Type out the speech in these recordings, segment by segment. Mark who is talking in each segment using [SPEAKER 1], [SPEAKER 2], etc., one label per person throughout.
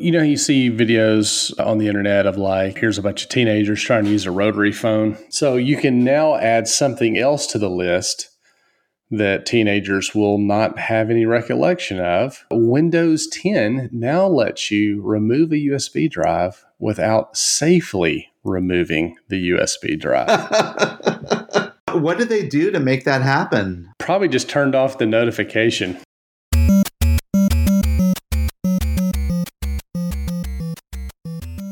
[SPEAKER 1] you know, you see videos on the internet of like, here's a bunch of teenagers trying to use a rotary phone. So you can now add something else to the list that teenagers will not have any recollection of. Windows 10 now lets you remove a USB drive without safely removing the USB drive.
[SPEAKER 2] what did they do to make that happen?
[SPEAKER 1] Probably just turned off the notification.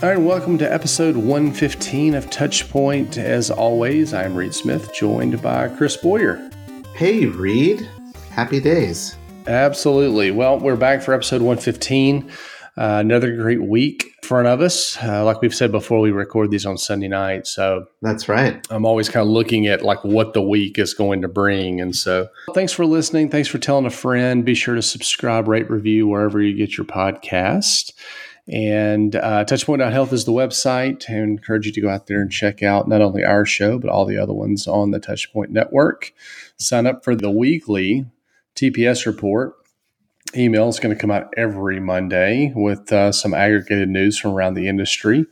[SPEAKER 1] All right, welcome to episode 115 of Touchpoint. As always, I'm Reed Smith, joined by Chris Boyer.
[SPEAKER 2] Hey, Reed. Happy days.
[SPEAKER 1] Absolutely. Well, we're back for episode 115. Uh, another great week in front of us. Uh, like we've said before, we record these on Sunday night. So
[SPEAKER 2] that's right.
[SPEAKER 1] I'm always kind of looking at like what the week is going to bring. And so thanks for listening. Thanks for telling a friend. Be sure to subscribe, rate, review wherever you get your podcast. And uh, Touchpoint.health is the website. I encourage you to go out there and check out not only our show, but all the other ones on the Touchpoint network. Sign up for the weekly TPS report. Email is going to come out every Monday with uh, some aggregated news from around the industry.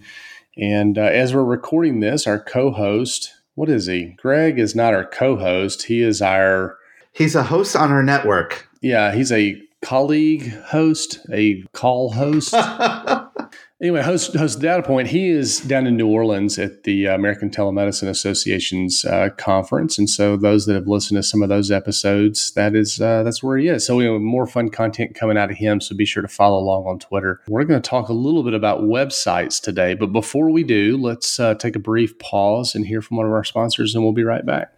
[SPEAKER 1] And uh, as we're recording this, our co host, what is he? Greg is not our co host. He is our.
[SPEAKER 2] He's a host on our network.
[SPEAKER 1] Yeah, he's a colleague host, a call host. anyway, host host data point. He is down in New Orleans at the American Telemedicine Association's uh, conference, and so those that have listened to some of those episodes, that is uh, that's where he is. So we have more fun content coming out of him. So be sure to follow along on Twitter. We're going to talk a little bit about websites today, but before we do, let's uh, take a brief pause and hear from one of our sponsors, and we'll be right back.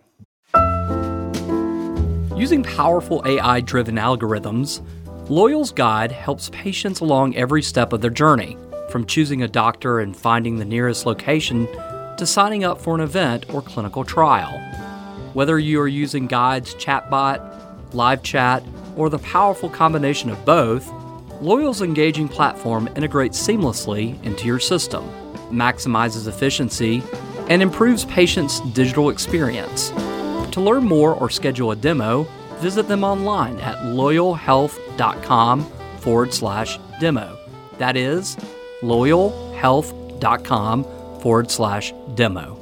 [SPEAKER 3] Using powerful AI driven algorithms, Loyal's Guide helps patients along every step of their journey, from choosing a doctor and finding the nearest location to signing up for an event or clinical trial. Whether you are using Guide's chatbot, live chat, or the powerful combination of both, Loyal's engaging platform integrates seamlessly into your system, maximizes efficiency, and improves patients' digital experience. To learn more or schedule a demo, visit them online at loyalhealth.com forward slash demo. That is loyalhealth.com forward slash demo.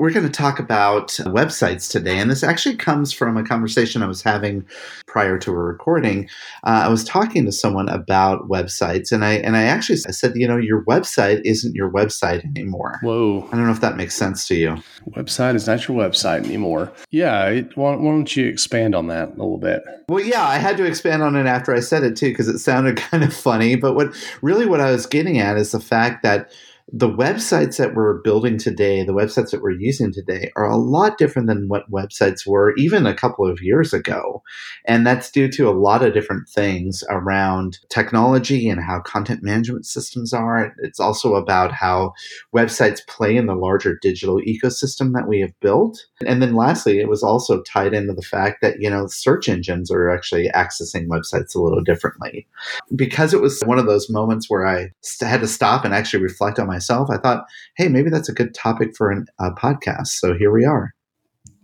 [SPEAKER 2] We're going to talk about websites today, and this actually comes from a conversation I was having prior to a recording. Uh, I was talking to someone about websites, and I and I actually I said, you know, your website isn't your website anymore.
[SPEAKER 1] Whoa!
[SPEAKER 2] I don't know if that makes sense to you.
[SPEAKER 1] Website is not your website anymore. Yeah, it, why, why don't you expand on that a little bit?
[SPEAKER 2] Well, yeah, I had to expand on it after I said it too because it sounded kind of funny. But what really what I was getting at is the fact that the websites that we're building today, the websites that we're using today, are a lot different than what websites were even a couple of years ago. And that's due to a lot of different things around technology and how content management systems are. It's also about how websites play in the larger digital ecosystem that we have built. And then lastly, it was also tied into the fact that, you know, search engines are actually accessing websites a little differently. Because it was one of those moments where I had to stop and actually reflect on my myself, I thought, hey, maybe that's a good topic for a uh, podcast. So here we are.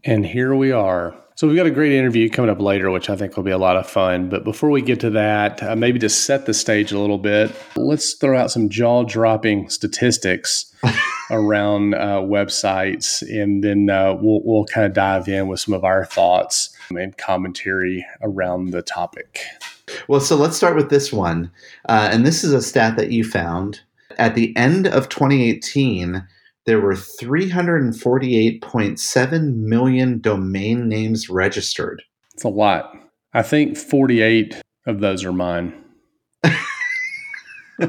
[SPEAKER 1] And here we are. So we've got a great interview coming up later, which I think will be a lot of fun. But before we get to that, uh, maybe to set the stage a little bit, let's throw out some jaw-dropping statistics around uh, websites, and then uh, we'll we'll kind of dive in with some of our thoughts and commentary around the topic.
[SPEAKER 2] Well, so let's start with this one, uh, and this is a stat that you found at the end of 2018, there were 348.7 million domain names registered.
[SPEAKER 1] It's a lot. I think 48 of those are mine.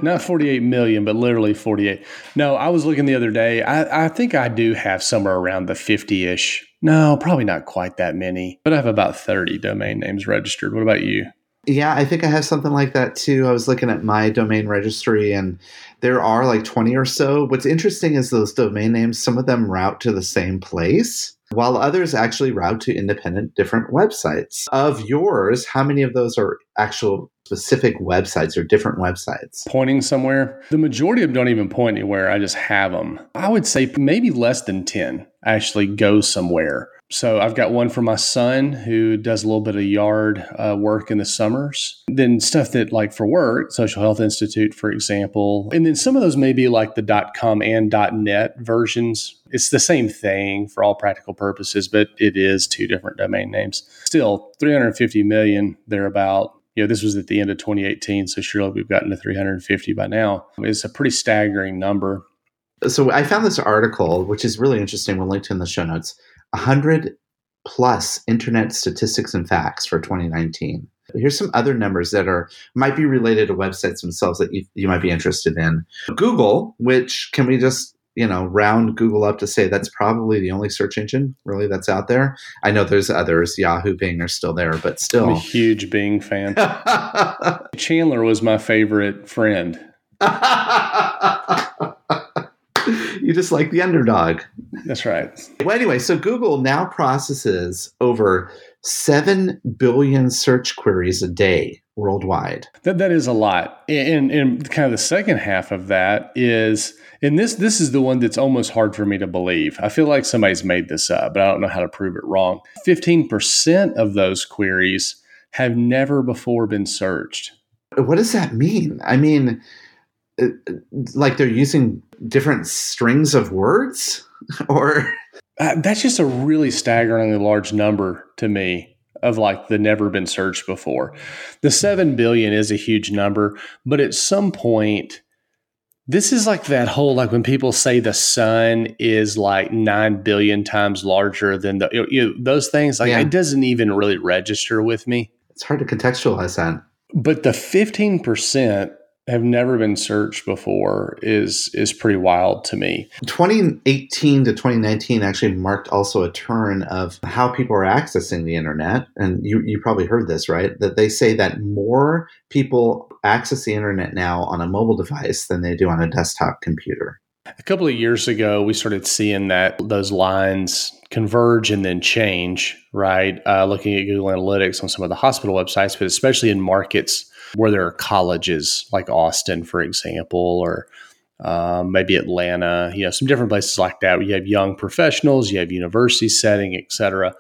[SPEAKER 1] Not 48 million, but literally 48. No, I was looking the other day. I, I think I do have somewhere around the 50 ish. No, probably not quite that many, but I have about 30 domain names registered. What about you?
[SPEAKER 2] Yeah, I think I have something like that too. I was looking at my domain registry and there are like 20 or so. What's interesting is those domain names, some of them route to the same place, while others actually route to independent different websites. Of yours, how many of those are actual specific websites or different websites?
[SPEAKER 1] Pointing somewhere. The majority of them don't even point anywhere. I just have them. I would say maybe less than 10 actually go somewhere. So I've got one for my son who does a little bit of yard uh, work in the summers. Then stuff that like for work, Social Health Institute, for example. And then some of those may be like the .com and .net versions. It's the same thing for all practical purposes, but it is two different domain names. Still, 350 million thereabout. You know, this was at the end of 2018, so surely we've gotten to 350 by now. It's a pretty staggering number.
[SPEAKER 2] So I found this article, which is really interesting. We'll link to in the show notes 100 plus internet statistics and facts for 2019. Here's some other numbers that are might be related to websites themselves that you, you might be interested in. Google, which can we just you know round Google up to say that's probably the only search engine really that's out there. I know there's others, Yahoo, Bing are still there, but still.
[SPEAKER 1] I'm a huge Bing fan. Chandler was my favorite friend.
[SPEAKER 2] you just like the underdog.
[SPEAKER 1] That's right.
[SPEAKER 2] Well, anyway, so Google now processes over 7 billion search queries a day worldwide.
[SPEAKER 1] That, that is a lot. And, and kind of the second half of that is, and this, this is the one that's almost hard for me to believe. I feel like somebody's made this up, but I don't know how to prove it wrong. 15% of those queries have never before been searched.
[SPEAKER 2] What does that mean? I mean, like they're using different strings of words? Or
[SPEAKER 1] uh, that's just a really staggeringly large number to me of like the never been searched before. The 7 billion is a huge number but at some point this is like that whole like when people say the sun is like 9 billion times larger than the you know, those things like yeah. it doesn't even really register with me.
[SPEAKER 2] It's hard to contextualize that.
[SPEAKER 1] But the 15% have never been searched before is is pretty wild to me.
[SPEAKER 2] 2018 to 2019 actually marked also a turn of how people are accessing the internet. And you, you probably heard this, right? That they say that more people access the internet now on a mobile device than they do on a desktop computer.
[SPEAKER 1] A couple of years ago, we started seeing that those lines converge and then change, right? Uh, looking at Google Analytics on some of the hospital websites, but especially in markets where there are colleges like Austin, for example, or um, maybe Atlanta, you know, some different places like that. You have young professionals, you have university setting, et cetera.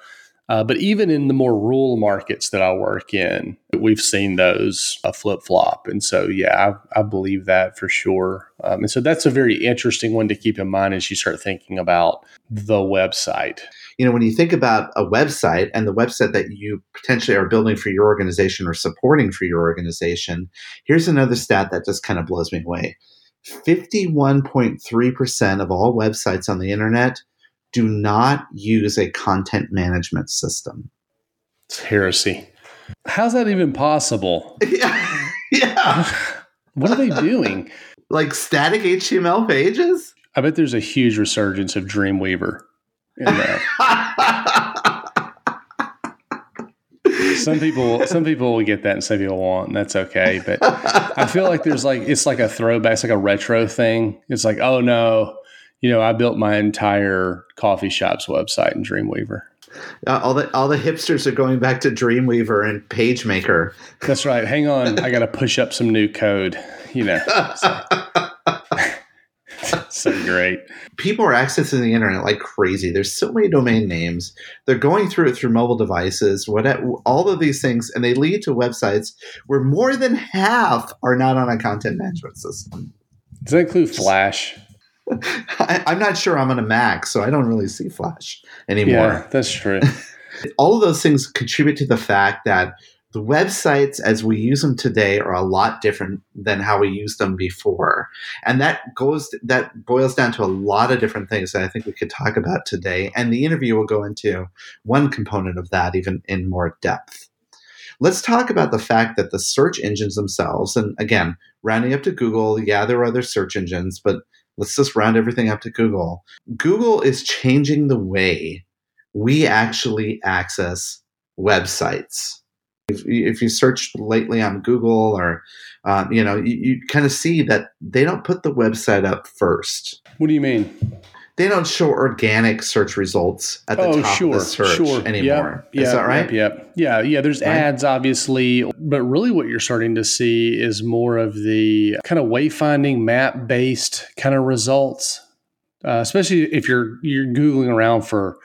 [SPEAKER 1] Uh, but even in the more rural markets that I work in, we've seen those uh, flip flop. And so, yeah, I, I believe that for sure. Um, and so that's a very interesting one to keep in mind as you start thinking about the website.
[SPEAKER 2] You know, when you think about a website and the website that you potentially are building for your organization or supporting for your organization, here's another stat that just kind of blows me away 51.3% of all websites on the internet do not use a content management system.
[SPEAKER 1] It's heresy. How's that even possible?
[SPEAKER 2] yeah. yeah.
[SPEAKER 1] what are they doing?
[SPEAKER 2] like static HTML pages?
[SPEAKER 1] I bet there's a huge resurgence of Dreamweaver in that. some people some people will get that and some people won't and that's okay but i feel like there's like it's like a throwback it's like a retro thing it's like oh no you know, I built my entire coffee shop's website in Dreamweaver.
[SPEAKER 2] Uh, all the all the hipsters are going back to Dreamweaver and PageMaker.
[SPEAKER 1] That's right. Hang on, I got to push up some new code. You know, so, so great.
[SPEAKER 2] People are accessing the internet like crazy. There's so many domain names. They're going through it through mobile devices. What all of these things, and they lead to websites where more than half are not on a content management system.
[SPEAKER 1] Does that include Flash?
[SPEAKER 2] I, am not sure I'm on a Mac, so I don't really see Flash anymore.
[SPEAKER 1] Yeah, that's true.
[SPEAKER 2] All of those things contribute to the fact that the websites as we use them today are a lot different than how we used them before. And that goes that boils down to a lot of different things that I think we could talk about today. And the interview will go into one component of that even in more depth. Let's talk about the fact that the search engines themselves, and again, rounding up to Google, yeah, there are other search engines, but let's just round everything up to Google. Google is changing the way we actually access websites. If, if you search lately on Google or, um, you know, you, you kind of see that they don't put the website up first.
[SPEAKER 1] What do you mean?
[SPEAKER 2] They don't show organic search results at the
[SPEAKER 1] oh,
[SPEAKER 2] top
[SPEAKER 1] sure,
[SPEAKER 2] of the search
[SPEAKER 1] sure.
[SPEAKER 2] anymore.
[SPEAKER 1] Yep,
[SPEAKER 2] Is
[SPEAKER 1] yep,
[SPEAKER 2] that right?
[SPEAKER 1] Yep, yep. Yeah, yeah. There's
[SPEAKER 2] Right.
[SPEAKER 1] ads, obviously, but really what you're starting to see is more of the kind of wayfinding map based kind of results, uh, especially if you're you're googling around for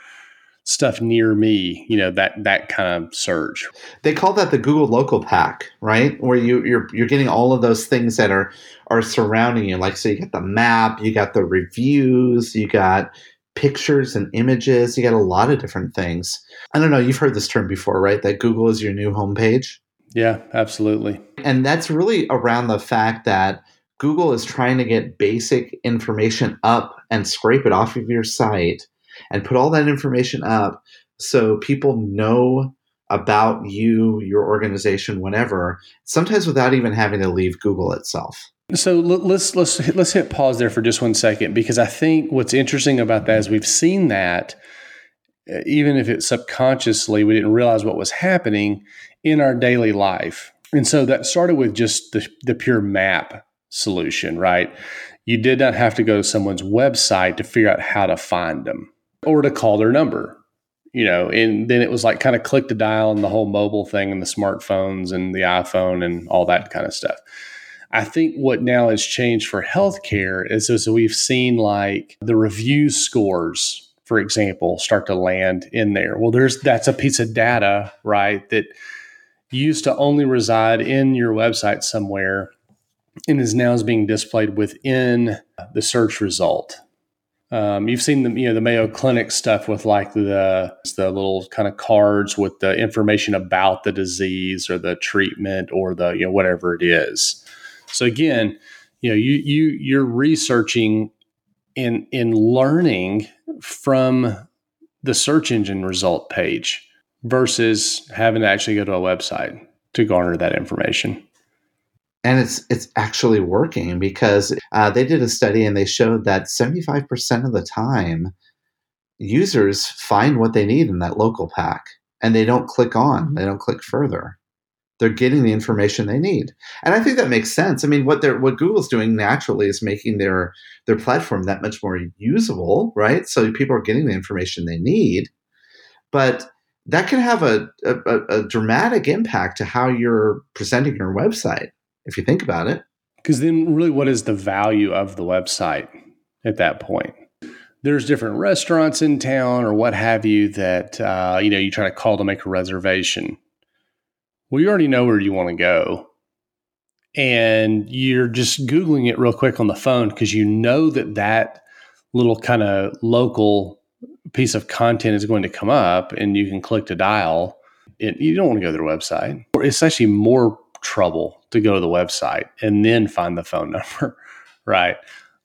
[SPEAKER 1] stuff near me. You know that that kind of search.
[SPEAKER 2] They call that the Google Local Pack, right? Where you, you're you're getting all of those things that are are surrounding you. Like so, you got the map, you got the reviews, you got pictures and images, you got a lot of different things. I don't know. You've heard this term before, right? That Google is your new homepage,
[SPEAKER 1] Yeah, absolutely.
[SPEAKER 2] and that's really around the fact that Google is trying to get basic information up and scrape it off of your site and put all that information up so people know about you, your organization, whatever, sometimes without even having to leave Google itself.
[SPEAKER 1] So let's let's let's hit pause there for just one second because I think what's interesting about that is we've seen that uh, even if it's subconsciously we didn't realize what was happening in our daily life. And so that started with just the, the pure map solution, right? You did not have to go to someone's website to figure out how to find them or to call their number. You know, and then it was like kind of click to dial and the whole mobile thing and the smartphones and the iPhone and all that kind of stuff. I think what now has changed for healthcare is as we've seen like the review scores, for example, start to land in there. Well, there's that's a piece of data, right, that used to only reside in your website somewhere and is now is being displayed within the search result. Um, you've seen the you know the Mayo Clinic stuff with like the the little kind of cards with the information about the disease or the treatment or the you know whatever it is. So again, you know you you you're researching in in learning from the search engine result page versus having to actually go to a website to garner that information.
[SPEAKER 2] And it's it's actually working because uh, they did a study and they showed that 75% of the time users find what they need in that local pack and they don't click on, they don't click further. They're getting the information they need. And I think that makes sense. I mean, what they're what Google's doing naturally is making their their platform that much more usable, right? So people are getting the information they need. But that can have a, a, a dramatic impact to how you're presenting your website if you think about it.
[SPEAKER 1] Because then, really, what is the value of the website at that point? There's different restaurants in town or what have you that uh, you know you try to call to make a reservation. Well, you already know where you want to go, and you're just googling it real quick on the phone because you know that that little kind of local piece of content is going to come up, and you can click to dial. It, you don't want to go to their website. It's actually more trouble to go to the website and then find the phone number, right?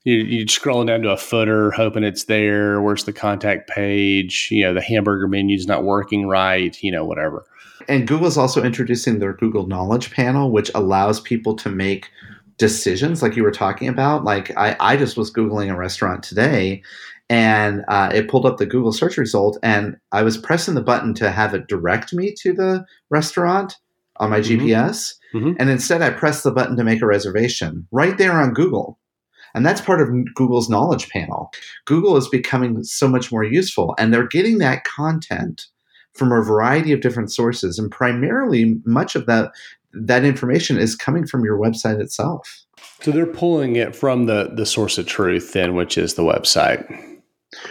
[SPEAKER 1] You, you scrolling down to a footer, hoping it's there. Where's the contact page? You know, the hamburger menu's not working right. You know, whatever.
[SPEAKER 2] And Google's also introducing their Google Knowledge Panel, which allows people to make decisions like you were talking about. Like I, I just was Googling a restaurant today and uh, it pulled up the Google search result and I was pressing the button to have it direct me to the restaurant on my
[SPEAKER 1] Mhm.
[SPEAKER 2] GPS.
[SPEAKER 1] Mhm.
[SPEAKER 2] And instead I press the button to make a reservation right there on Google. And that's part of Google's knowledge panel. Google is becoming so much more useful and they're getting that content from a variety of different sources and primarily much of that that information is coming from your website itself.
[SPEAKER 1] So they're pulling it from the the source of truth, then, which is the website.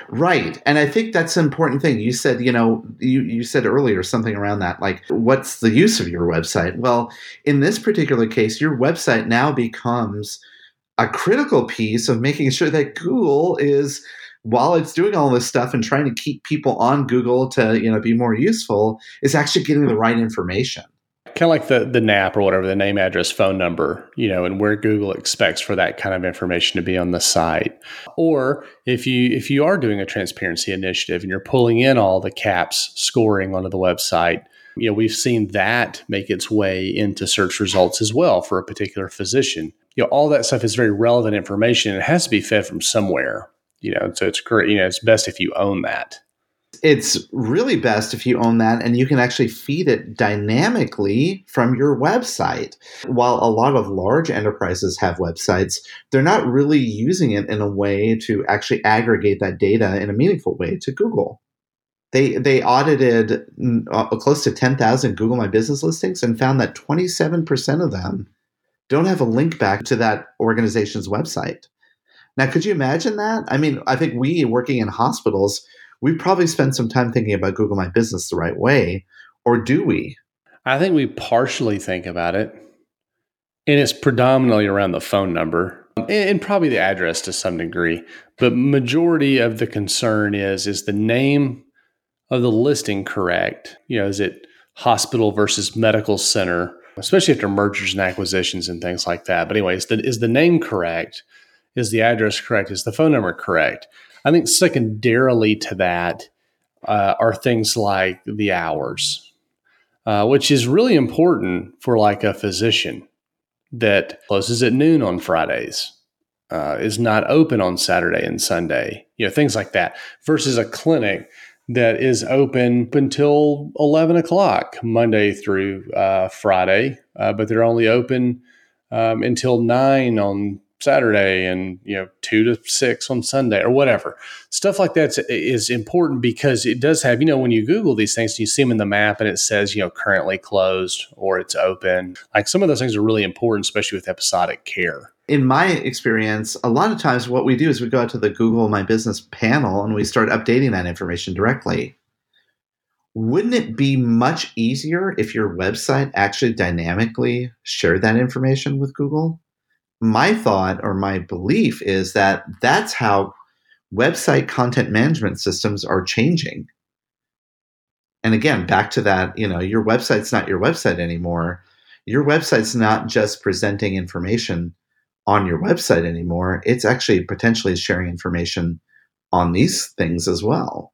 [SPEAKER 2] Right. And I think that's an important thing. You said, you know, you, you said earlier something around that, like, what's the use of your website? Well, in this particular case, your website now becomes a critical piece of making sure that Google is, while it's doing all this stuff and trying to keep people on Google to, you know, be more useful, is actually getting the right information.
[SPEAKER 1] Kind of like the the NAP or whatever, the name, address, phone number, you know, and where Google expects for that kind of information to be on the site. Or if you if you are doing a transparency initiative and you're pulling in all the CAHPS scoring onto the website, you know, we've seen that make its way into search results as well for a particular physician. You know, all that stuff is very relevant information. It has to be fed from somewhere. You know, so it's great. You know, it's best if you own that.
[SPEAKER 2] It's really best if you own that and you can actually feed it dynamically from your website. While a lot of large enterprises have websites, they're not really using it in a way to actually aggregate that data in a meaningful way to Google. They, they audited uh, close to 10,000 Google My Business listings and found that 27% of them don't have a link back to that organization's website. Now, could you imagine that? I mean, I think we working in hospitals, we probably spend some time thinking about Google My Business the right way, or do we?
[SPEAKER 1] I think we partially think about it, and it's predominantly around the phone number and probably the address to some degree. But majority of the concern is is the name of the listing correct? You know, is it hospital versus medical center, especially after mergers and acquisitions and things like that. But anyways, the, is the name correct? Is the address correct? Is the phone number correct? I think secondarily to that uh, are things like the hours, uh, which is really important for like a physician that closes at noon on Fridays, uh, is not open on Saturday and Sunday, you know, things like that, versus a clinic that is open until 11 o'clock Monday through uh, Friday, uh, but they're only open um, until 9 on Saturday and you know two to six on Sunday or whatever. Stuff like that is important because it does have you know when you Google these things, you see them in the map and it says you know currently closed or it's open. Like some of those things are really important, especially with episodic care.
[SPEAKER 2] In my experience, a lot of times what we do is we go out to the Google My Business panel and we start updating that information directly. Wouldn't it be much easier if your website actually dynamically shared that information with Google? My thought or my belief is that that's how website content management systems are changing. And again, back to that, you know, your website's not your website anymore. Your website's not just presenting information on your website anymore. It's actually potentially sharing information on these things as well.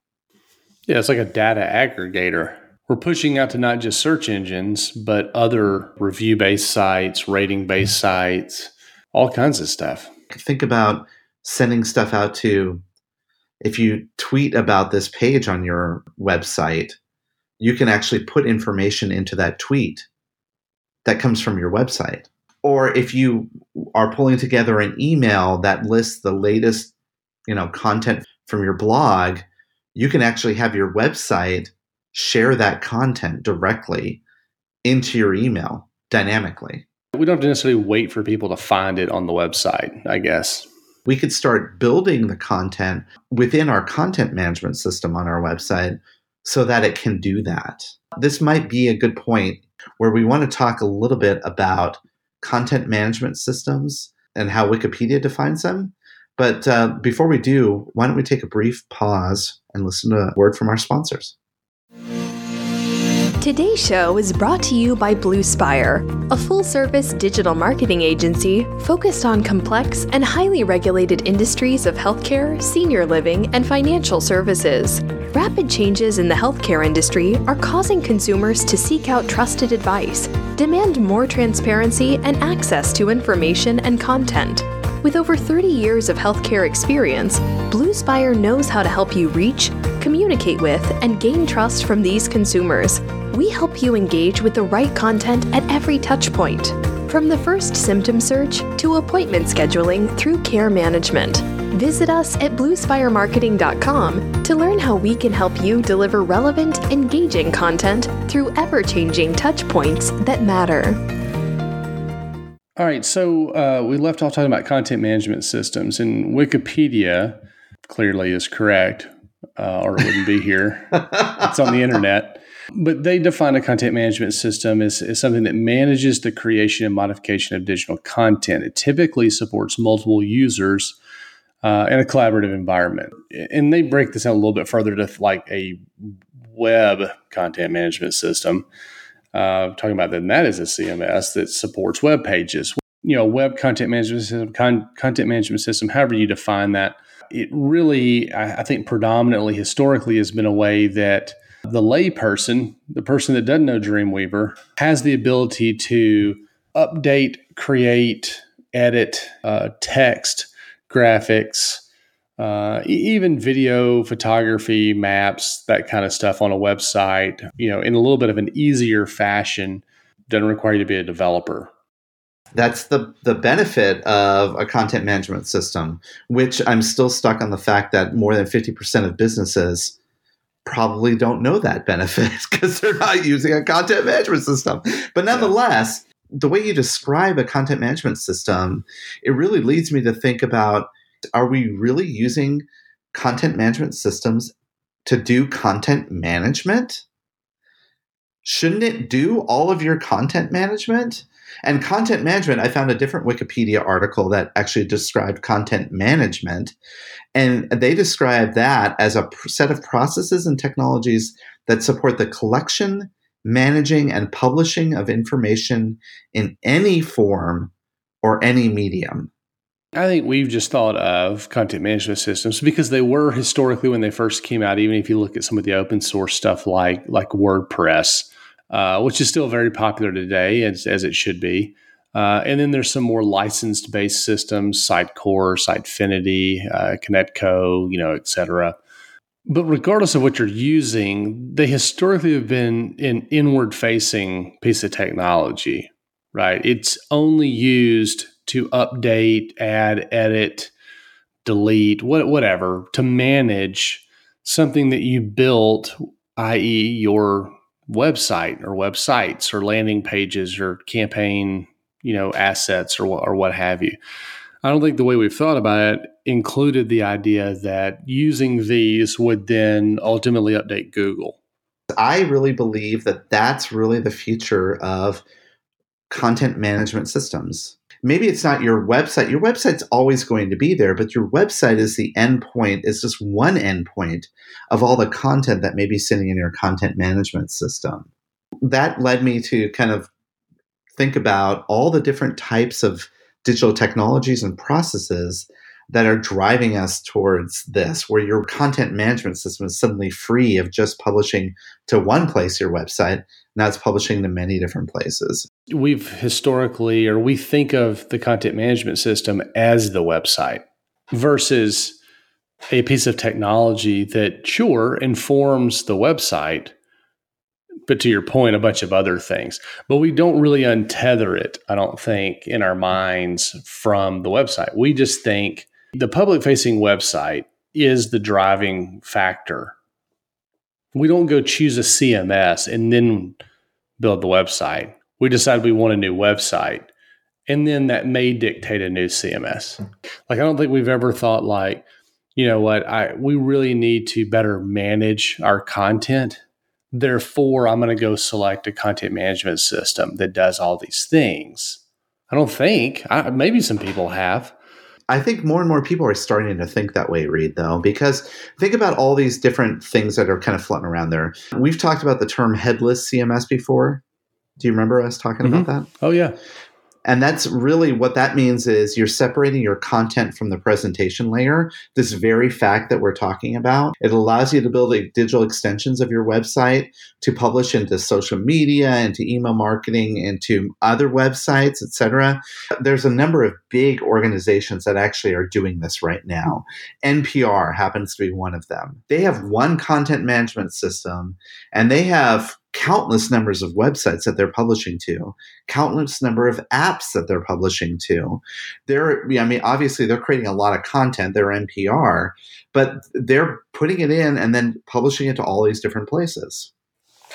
[SPEAKER 1] Yeah, it's like a data aggregator. We're pushing out to not just search engines, but other review based sites, rating based mm-hmm. sites, all kinds of stuff.
[SPEAKER 2] Think about sending stuff out to, if you tweet about this page on your website, you can actually put information into that tweet that comes from your website. Or if you are pulling together an email that lists the latest, you know, content from your blog, you can actually have your website share that content directly into your email dynamically.
[SPEAKER 1] We don't have to necessarily wait for people to find it on the website, I guess.
[SPEAKER 2] We could start building the content within our content management system on our website so that it can do that. This might be a good point where we want to talk a little bit about content management systems and how Wikipedia defines them. But uh, before we do, why don't we take a brief pause and listen to a word from our sponsors?
[SPEAKER 4] Today's show is brought to you by Bluespire, a full service digital marketing agency focused on complex and highly regulated industries of healthcare, senior living, and financial services. Rapid changes in the healthcare industry are causing consumers to seek out trusted advice, demand more transparency, and access to information and content. With over 30 years of healthcare experience, Bluespire knows how to help you reach, communicate with, and gain trust from these consumers. We help you engage with the right content at every touchpoint, from the first symptom search to appointment scheduling through care management. Visit us at bluespiremarketing.com to learn how we can help you deliver relevant, engaging content through ever changing touchpoints that matter.
[SPEAKER 1] All right, so uh, we left off talking about content management systems, and Wikipedia clearly is correct, uh, or it wouldn't be here. it's on the internet. But they define a content management system as, as something that manages the creation and modification of digital content. It typically supports multiple users uh, in a collaborative environment. And they break this out a little bit further to like a web content management system uh, talking about that, that is a CMS that supports web pages. You know, web content management system, con- content management system, however you define that. It really, I, I think, predominantly historically has been a way that the layperson, the person that doesn't know Dreamweaver, has the ability to update, create, edit uh, text, graphics, uh, even video, photography, maps, that kind of stuff on a website, you know, in a little bit of an easier fashion. Doesn't require you to be a developer.
[SPEAKER 2] That's the the benefit of a content management system, which I'm still stuck on the fact that more than 50% of businesses probably don't know that benefit because they're not using a content management system. But nonetheless, yeah. the way you describe a content management system, it really leads me to think about are we really using content management systems to do content management? Shouldn't it do all of your content management? And content management, I found a different Wikipedia article that actually described content management. And they describe that as a set of processes and technologies that support the collection, managing, and publishing of information in any form or any medium.
[SPEAKER 1] I think we've just thought of content management systems because they were historically when they first came out. Even if you look at some of the open source stuff like like WordPress, uh, which is still very popular today as, as it should be. Uh, and then there's some more licensed based systems, Sitecore, Sitefinity, uh, Kentico, you know, et cetera. But regardless of what you're using, they historically have been an inward facing piece of technology, right? It's only used to update, add, edit, delete, what, whatever, to manage something that you built, i.e., your website or websites or landing pages or campaign, you know, assets or or what have you. I don't think the way we've thought about it included the idea that using these would then ultimately update Google.
[SPEAKER 2] I really believe that that's really the future of content management systems maybe it's not your website. Your website's always going to be there, but your website is the endpoint, It's just one endpoint of all the content that may be sitting in your content management system. That led me to kind of think about all the different types of digital technologies and processes that are driving us towards this, where your content management system is suddenly free of just publishing to one place your website. Now it's publishing to many different places.
[SPEAKER 1] We've historically, or we think of the content management system as the website versus a piece of technology that, sure, informs the website, but to your point, a bunch of other things. But we don't really untether it, I don't think, in our minds from the website. We just think the public facing website is the driving factor. We don't go choose a CMS and then build the website. We decide we want a new website. And then that may dictate a new CMS. Like I don't think we've ever thought like, you know what, I we really need to better manage our content. Therefore, I'm going to go select a content management system that does all these things. I don't think. I, maybe some people have.
[SPEAKER 2] I think more and more people are starting to think that way, Reed, though, because think about all these different things that are kind of floating around there. We've talked about the term headless CMS before. Do you remember us talking mm-hmm. about that?
[SPEAKER 1] Oh, yeah.
[SPEAKER 2] And that's really what that means is you're separating your content from the presentation layer. This very fact that we're talking about, it allows you to build digital extensions of your website to publish into social media, into email marketing, into other websites, etc. There's a number of big organizations that actually are doing this right now. NPR happens to be one of them. They have one content management system and they have countless numbers of websites that they're publishing to, countless number of apps that they're publishing to. They're, I mean, obviously they're creating a lot of content. They're NPR, but they're putting it in and then publishing it to all these different places.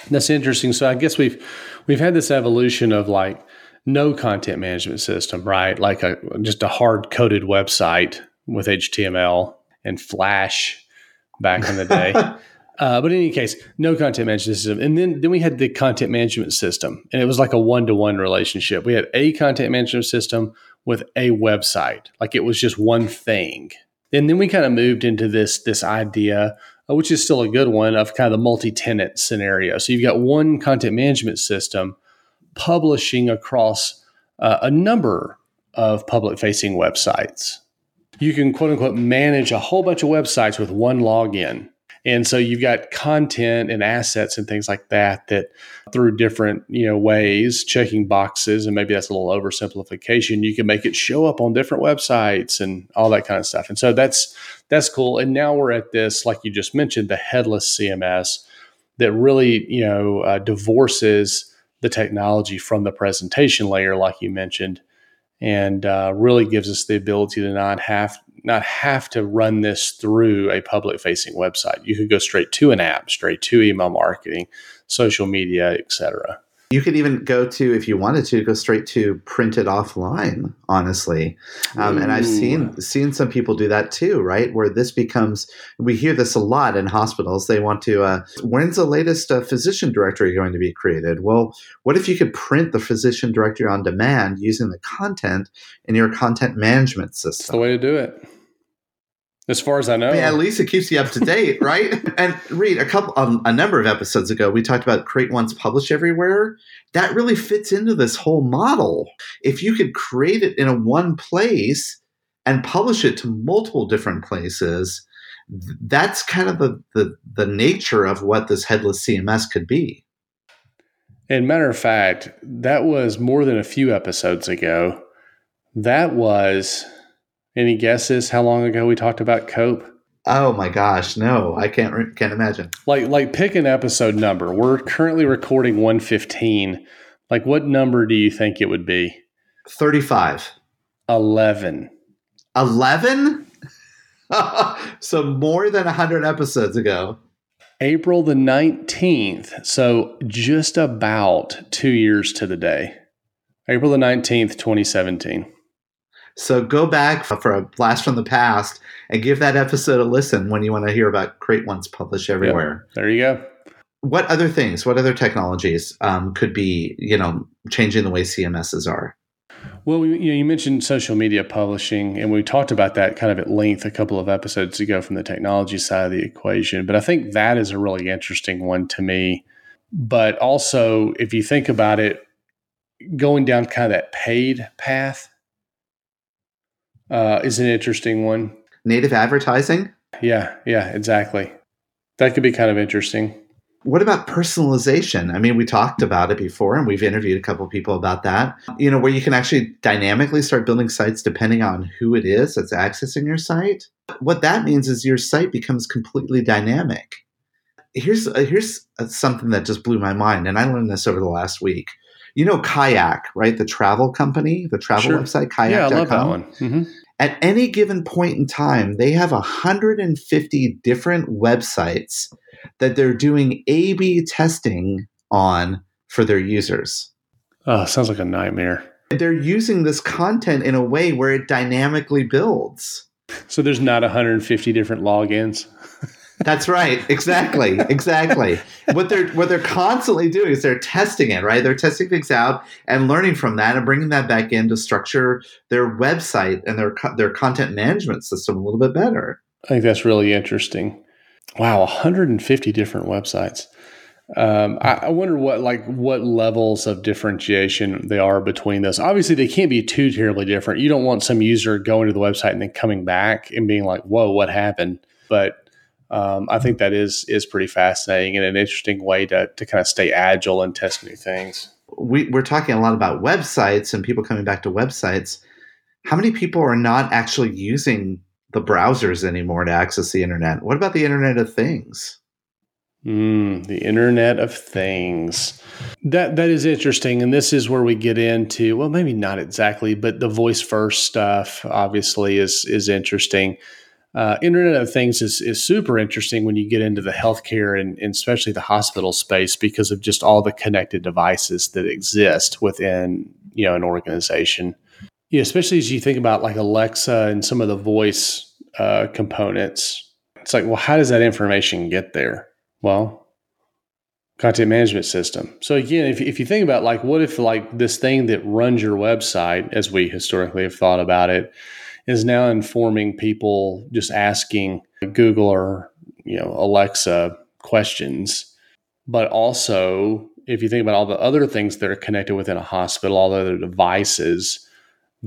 [SPEAKER 1] That's interesting. So I guess we've we've had this evolution of like no content management system, right? Like a just a hard coded website with HTML and Flash back in the day. Uh, but in any case, no content management system. And then, then we had the content management system, and it was like a one to one relationship. We had a content management system with a website, like it was just one thing. And then we kind of moved into this this idea, uh, which is still a good one, of kind of the multi tenant scenario. So you've got one content management system publishing across uh, a number of public facing websites. You can quote unquote manage a whole bunch of websites with one login And so you've got content and assets and things like that that through different, you know, ways, checking boxes, and maybe that's a little oversimplification, you can make it show up on different websites and all that kind of stuff. And so that's that's cool. And now we're at this, like you just mentioned, the headless CMS that really, you know, uh, divorces the technology from the presentation layer, like you mentioned, and uh, really gives us the ability to not have not have to run this through a public facing website. You could go straight to an app, straight to email marketing, social media, etc.
[SPEAKER 2] You could even go to, if you wanted to, go straight to print it offline. Honestly, um, and I've seen seen some people do that too, right? Where this becomes, we hear this a lot in hospitals. They want to, uh, when's the latest uh, physician directory going to be created? Well, what if you could print the physician directory on demand using the content in your content management system?
[SPEAKER 1] That's the way to do it. As far as I know,
[SPEAKER 2] I mean, at least it keeps you up to date, right? and Reed a couple, um, a number of episodes ago, we talked about create once, publish everywhere. That really fits into this whole model. If you could create it in a one place and publish it to multiple different places, that's kind of the, the the nature of what this headless CMS could be.
[SPEAKER 1] And matter of fact, that was more than a few episodes ago. That was any guesses how long ago we talked about COPE?
[SPEAKER 2] Oh my gosh, no, I can't can't imagine.
[SPEAKER 1] Like like pick an episode number. We're currently recording 115. Like what number do you think it would be?
[SPEAKER 2] 35.
[SPEAKER 1] 11.
[SPEAKER 2] 11? so more than 100 episodes ago.
[SPEAKER 1] April the 19th. So just about 2 years to the day. April the 19th, 2017.
[SPEAKER 2] So go back for a blast from the past and give that episode a listen when you want to hear about Create Once Publish Everywhere.
[SPEAKER 1] Yep. There you go.
[SPEAKER 2] What other things, what other technologies um, could be, you know, changing the way CMSs are?
[SPEAKER 1] Well, you, know, you mentioned social media publishing, and we talked about that kind of at length a couple of episodes ago from the technology side of the equation. But I think that is a really interesting one to me. But also, if you think about it, going down kind of that paid path uh, is an interesting one.
[SPEAKER 2] Native advertising?
[SPEAKER 1] Yeah, yeah, exactly. That could be kind of interesting.
[SPEAKER 2] What about personalization? I mean, we talked about it before and we've interviewed a couple people about that. You know, where you can actually dynamically start building sites depending on who it is that's accessing your site. What that means is your site becomes completely dynamic. Here's uh, here's uh, something that just blew my mind and I learned this over the last week. You know Kayak, right? The travel company, the travel sure. website kayak.com. Yeah, I love that one. Mm-hmm. At any given point in time, they have 150 different websites that they're doing A B testing on for their users.
[SPEAKER 1] Oh, sounds like a nightmare.
[SPEAKER 2] They're using this content in a way where it dynamically builds.
[SPEAKER 1] So there's not 150 different logins.
[SPEAKER 2] That's right. Exactly. Exactly. what they're what they're constantly doing is they're testing it, right? They're testing things out and learning from that and bringing that back in to structure their website and their their content management system a little bit better.
[SPEAKER 1] I think that's really interesting. Wow, 150 different websites. Um, I, I, wonder what like what levels of differentiation they are between those. Obviously, they can't be too terribly different. You don't want some user going to the website and then coming back and being like, "Whoa, what happened?" But um, I think that is is pretty fascinating and an interesting way to to kind of stay agile and test new things.
[SPEAKER 2] We, we're talking a lot about websites and people coming back to websites. How many people are not actually using the browsers anymore to access the internet? What about the Internet of Things?
[SPEAKER 1] Mm, the Internet of Things. That that is interesting, and this is where we get into well, maybe not exactly, but the voice first stuff obviously is is interesting uh, Internet of Things is, is super interesting when you get into the healthcare and, and, especially the hospital space because of just all the connected devices that exist within you know an organization. Yeah, especially as you think about like Alexa and some of the voice uh, components. It's like, well, how does that information get there? Well, content management system. So again, if, if you think about like, what if like this thing that runs your website, as we historically have thought about it, is now informing people just asking Google or you know Alexa questions, but also if you think about all the other things that are connected within a hospital, all the other devices,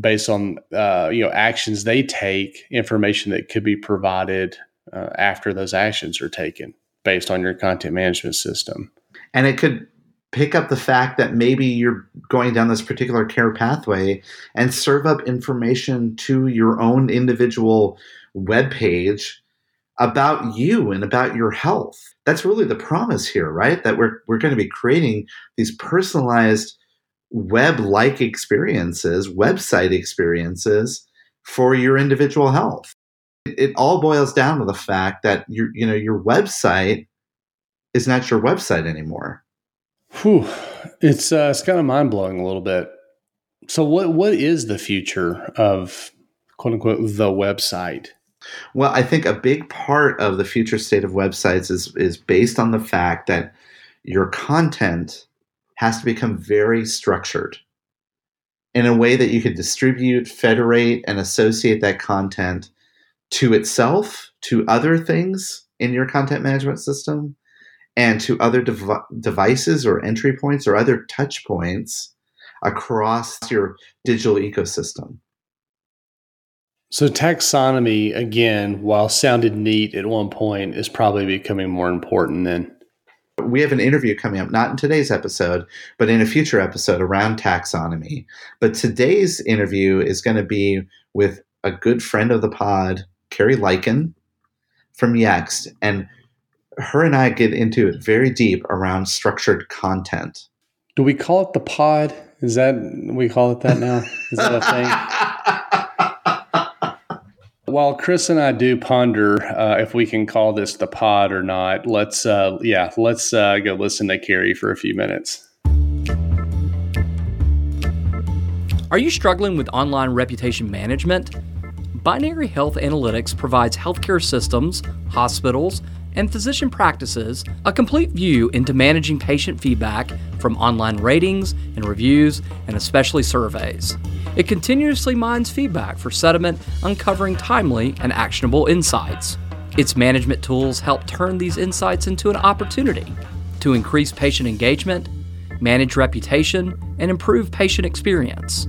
[SPEAKER 1] based on uh, you know actions they take, information that could be provided uh, after those actions are taken based on your content management system.
[SPEAKER 2] And it could pick up the fact that maybe you're going down this particular care pathway and serve up information to your own individual web page about you and about your health. That's really the promise here, right? That we're we're going to be creating these personalized web-like experiences, website experiences for your individual health. It, it all boils down to the fact that your you know your website is not your website anymore.
[SPEAKER 1] Whew. It's uh, it's kind of mind blowing a little bit. So what what is the future of quote unquote the website?
[SPEAKER 2] Well, I think a big part of the future state of websites is is based on the fact that your content has to become very structured in a way that you can distribute, federate, and associate that content to itself, to other things in your content management system, and to other dev- devices or entry points or other touch points across your digital ecosystem.
[SPEAKER 1] So taxonomy, again, while sounded neat at one point, is probably becoming more important then.
[SPEAKER 2] We have an interview coming up, not in today's episode, but in a future episode around taxonomy. But today's interview is going to be with a good friend of the pod, Carrie Liken from Yext. And her and I get into it very deep around structured content.
[SPEAKER 1] Do we call it the pod? Is that we call it that now? Is that a thing? While Chris and I do ponder uh, if we can call this the pod or not, let's uh, yeah, let's uh, go listen to Carrie for a few minutes.
[SPEAKER 3] Are you struggling with online reputation management? Binary Health Analytics provides healthcare systems, hospitals, and physician practices a complete view into managing patient feedback from online ratings and reviews, and especially surveys. It continuously mines feedback for sentiment, uncovering timely and actionable insights. Its management tools help turn these insights into an opportunity to increase patient engagement, manage reputation, and improve patient experience.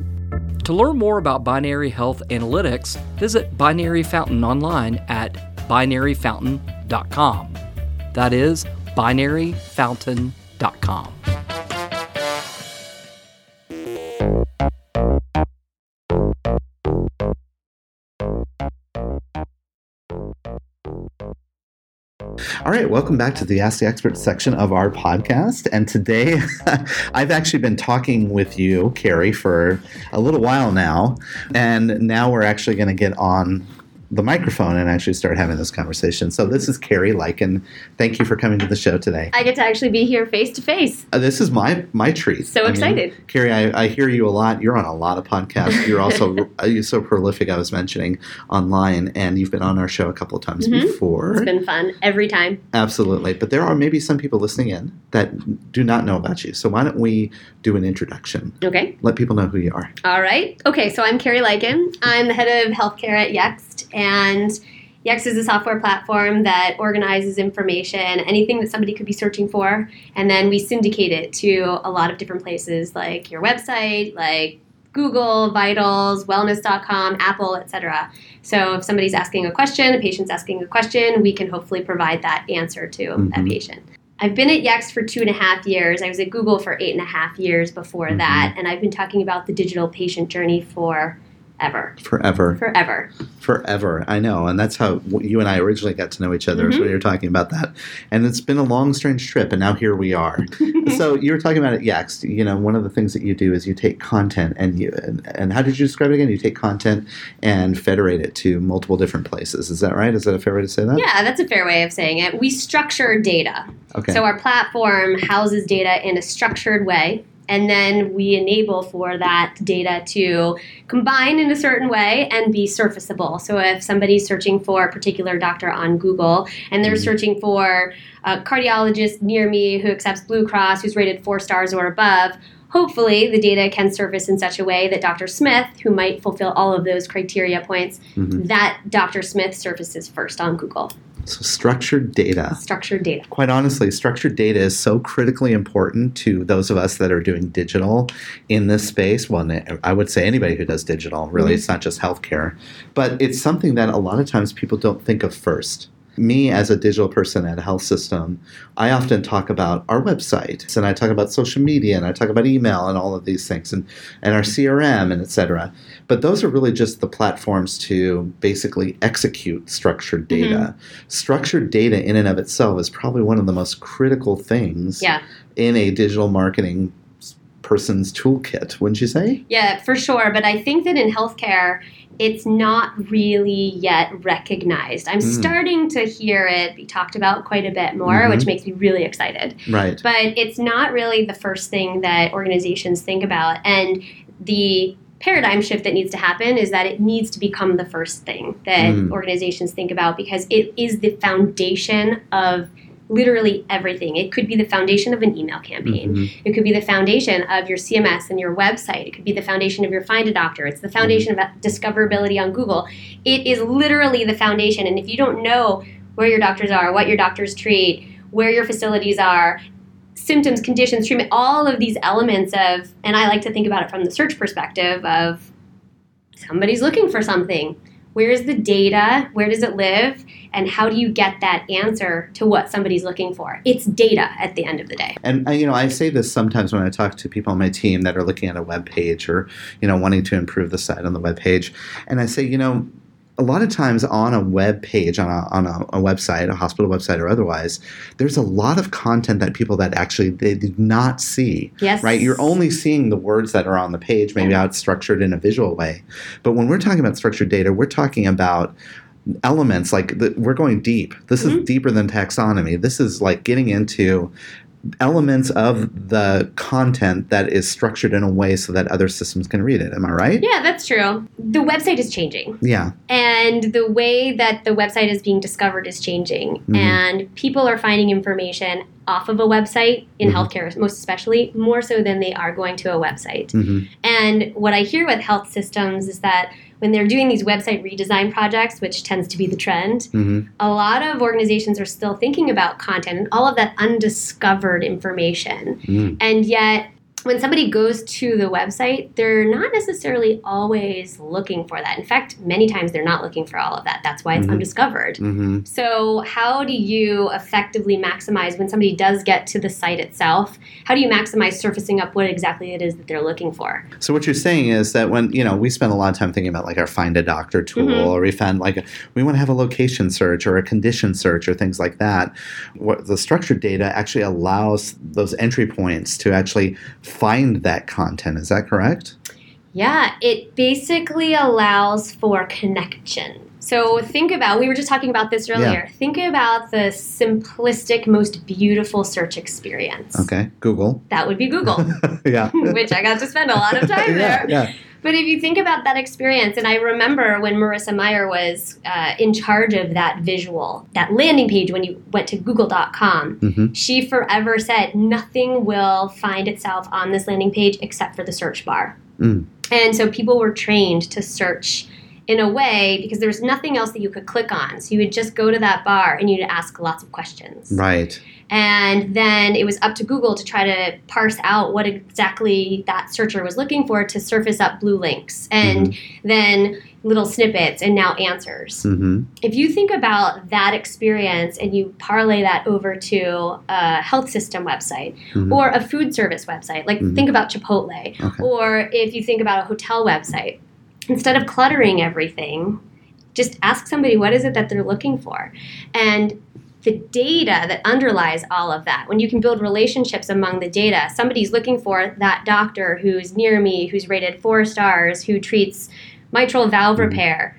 [SPEAKER 3] To learn more about Binary Health Analytics, visit Binary Fountain online at binaryfountain.com. That is binaryfountain.com.
[SPEAKER 2] All right, welcome back to the Ask the Expert section of our podcast. And today I've actually been talking with you, Carrie, for a little while now. And now we're actually going to get on the microphone and actually start having this conversation. So this is Carrie Liken. Thank you for coming to the show today.
[SPEAKER 5] I get to actually be here face to face.
[SPEAKER 2] Uh, this is my my treat.
[SPEAKER 5] So
[SPEAKER 2] I
[SPEAKER 5] excited.
[SPEAKER 2] Mean, Carrie, I, I, hear you a lot. You're on a lot of podcasts. You're also you're so prolific. I was mentioning online, and you've been on our show a couple of times mm-hmm. before.
[SPEAKER 5] It's been fun every time.
[SPEAKER 2] Absolutely, but there are maybe some people listening in that do not know about you. So why don't we do an introduction?
[SPEAKER 5] Okay.
[SPEAKER 2] Let people know who you are.
[SPEAKER 5] All right. Okay. So I'm Carrie Liken. I'm the head of healthcare at Yext and Yext is a software platform that organizes information, anything that somebody could be searching for, and then we syndicate it to a lot of different places like your website, like Google, Vitals, Wellness.com, Apple, etc. So if somebody's asking a question, a patient's asking a question, we can hopefully provide that answer to mm-hmm. that patient. I've been at Yext for two and a half years. I was at Google for eight and a half years before mm-hmm. that, and I've been talking about the digital patient journey for ever.
[SPEAKER 2] Forever.
[SPEAKER 5] Forever.
[SPEAKER 2] Forever. I know. And that's how you and I originally got to know each other, mm-hmm. when you were talking about that. And it's been a long, strange trip, and now here we are. so you were talking about it, Yext. You know, one of the things that you do is you take content and you, and, and how did you describe it again? You take content and federate it to multiple different places. Is that right? Is that a fair way to say that?
[SPEAKER 5] Yeah, that's a fair way of saying it. We structure data.
[SPEAKER 2] Okay.
[SPEAKER 5] So our platform houses data in a structured way and then we enable for that data to combine in a certain way and be surfaceable. So if somebody's searching for a particular doctor on Google and they're mm-hmm. searching for a cardiologist near me who accepts Blue Cross, who's rated four stars or above, hopefully the data can surface in such a way that Dr. Smith, who might fulfill all of those criteria points, mm-hmm. that Dr. Smith surfaces first on Google.
[SPEAKER 2] So structured data.
[SPEAKER 5] Structured data.
[SPEAKER 2] Quite honestly, structured data is so critically important to those of us that are doing digital in this space. Well, I would say anybody who does digital. Really, mm-hmm. it's not just healthcare, but it's something that a lot of times people don't think of first. Me, as a digital person at a health system, I often talk about our website and I talk about social media and I talk about email and all of these things and, and our CRM and et cetera. But those are really just the platforms to basically execute structured mm-hmm. data. Structured data, in and of itself, is probably one of the most critical things
[SPEAKER 5] Yeah.
[SPEAKER 2] in a digital marketing person's toolkit, wouldn't you say?
[SPEAKER 5] Yeah, for sure. But I think that in healthcare, it's not really yet recognized. I'm
[SPEAKER 2] Mm.
[SPEAKER 5] starting to hear it be talked about quite a bit more,
[SPEAKER 2] Mhm.
[SPEAKER 5] which makes me really excited.
[SPEAKER 2] Right.
[SPEAKER 5] But it's not really the first thing that organizations think about. And the paradigm shift that needs to happen is that it needs to become the first thing that
[SPEAKER 2] Mm.
[SPEAKER 5] organizations think about because it is the foundation of literally everything. It could be the foundation of an email campaign.
[SPEAKER 2] Mhm.
[SPEAKER 5] It could be the foundation of your CMS and your website. It could be the foundation of your Find a Doctor. It's the foundation of discoverability on Google. It is literally the foundation. And if you don't know where your doctors are, what your doctors treat, where your facilities are, symptoms, conditions, treatment, all of these elements of, and I like to think about it from the search perspective of somebody's looking for something. Where is the data? Where does it live? And how do you get that answer to what somebody's looking for? It's data at the end of the day.
[SPEAKER 2] And uh, you know, I say this sometimes when I talk to people on my team that are looking at a web page or you know wanting to improve the site on the web page, and I say, you know, a lot of times on a web page, on a on a, a website, a hospital website or otherwise, there's a lot of content that people that actually they did not see.
[SPEAKER 5] Yes.
[SPEAKER 2] Right, you're only seeing the words that are on the page, maybe how it's structured in a visual way. But when we're talking about structured data, we're talking about elements like the, we're going deep. This is mm-hmm. deeper than taxonomy. This is like getting into elements of the content that is structured in a way so that other systems can read it. Am I right?
[SPEAKER 5] Yeah, that's true. The website is changing.
[SPEAKER 2] Yeah.
[SPEAKER 5] And the way that the website is being discovered is changing.
[SPEAKER 2] Mhm.
[SPEAKER 5] And people are finding information off of a website, in
[SPEAKER 2] Mhm.
[SPEAKER 5] healthcare most especially, more so than they are going to a website.
[SPEAKER 2] hmm
[SPEAKER 5] And what I hear with health systems is that when they're doing these website redesign projects, which tends to be the trend,
[SPEAKER 2] hmm
[SPEAKER 5] a lot of organizations are still thinking about content and all of that undiscovered information.
[SPEAKER 2] Mm.
[SPEAKER 5] And yet, when somebody goes to the website, they're not necessarily always looking for that. In fact, many times they're not looking for all of that. That's why it's
[SPEAKER 2] Mhm.
[SPEAKER 5] undiscovered.
[SPEAKER 2] hmm
[SPEAKER 5] So, how do you effectively maximize when somebody does get to the site itself? How do you maximize surfacing up what exactly it is that they're looking for?
[SPEAKER 2] So what you're saying is that when you know we spend a lot of time thinking about like our find a doctor tool,
[SPEAKER 5] Mhm.
[SPEAKER 2] or we find like a, we want to have a location search or a condition search or things like that. What the structured data actually allows those entry points to actually find that content. Is that correct?
[SPEAKER 5] Yeah, it basically allows for connection. So think about, we were just talking about this earlier. Think about the simplistic, most beautiful search experience.
[SPEAKER 2] Okay, Google.
[SPEAKER 5] That would be Google,
[SPEAKER 2] yeah.
[SPEAKER 5] which I got to spend a lot of time
[SPEAKER 2] yeah,
[SPEAKER 5] there.
[SPEAKER 2] yeah.
[SPEAKER 5] But if you think about that experience, and I remember when Marissa Mayer was uh, in charge of that visual, that landing page when you went to google.com,
[SPEAKER 2] hmm
[SPEAKER 5] she forever said nothing will find itself on this landing page except for the search bar.
[SPEAKER 2] Mm.
[SPEAKER 5] And so people were trained to search in a way because there was nothing else that you could click on. So you would just go to that bar and you'd ask lots of questions.
[SPEAKER 2] Right.
[SPEAKER 5] And then it was up to Google to try to parse out what exactly that searcher was looking for to surface up blue links and then little snippets and now answers.
[SPEAKER 2] hmm
[SPEAKER 5] If you think about that experience and you parlay that over to a health system website
[SPEAKER 2] Mhm.
[SPEAKER 5] or a food service website, like
[SPEAKER 2] Mhm.
[SPEAKER 5] think about Chipotle,
[SPEAKER 2] Okay.
[SPEAKER 5] or if you think about a hotel website, instead of cluttering everything, just ask somebody what is it that they're looking for. And the data that underlies all of that, when you can build relationships among the data, somebody's looking for that doctor who's near me, who's rated four stars, who treats mitral valve
[SPEAKER 2] Mhm.
[SPEAKER 5] repair.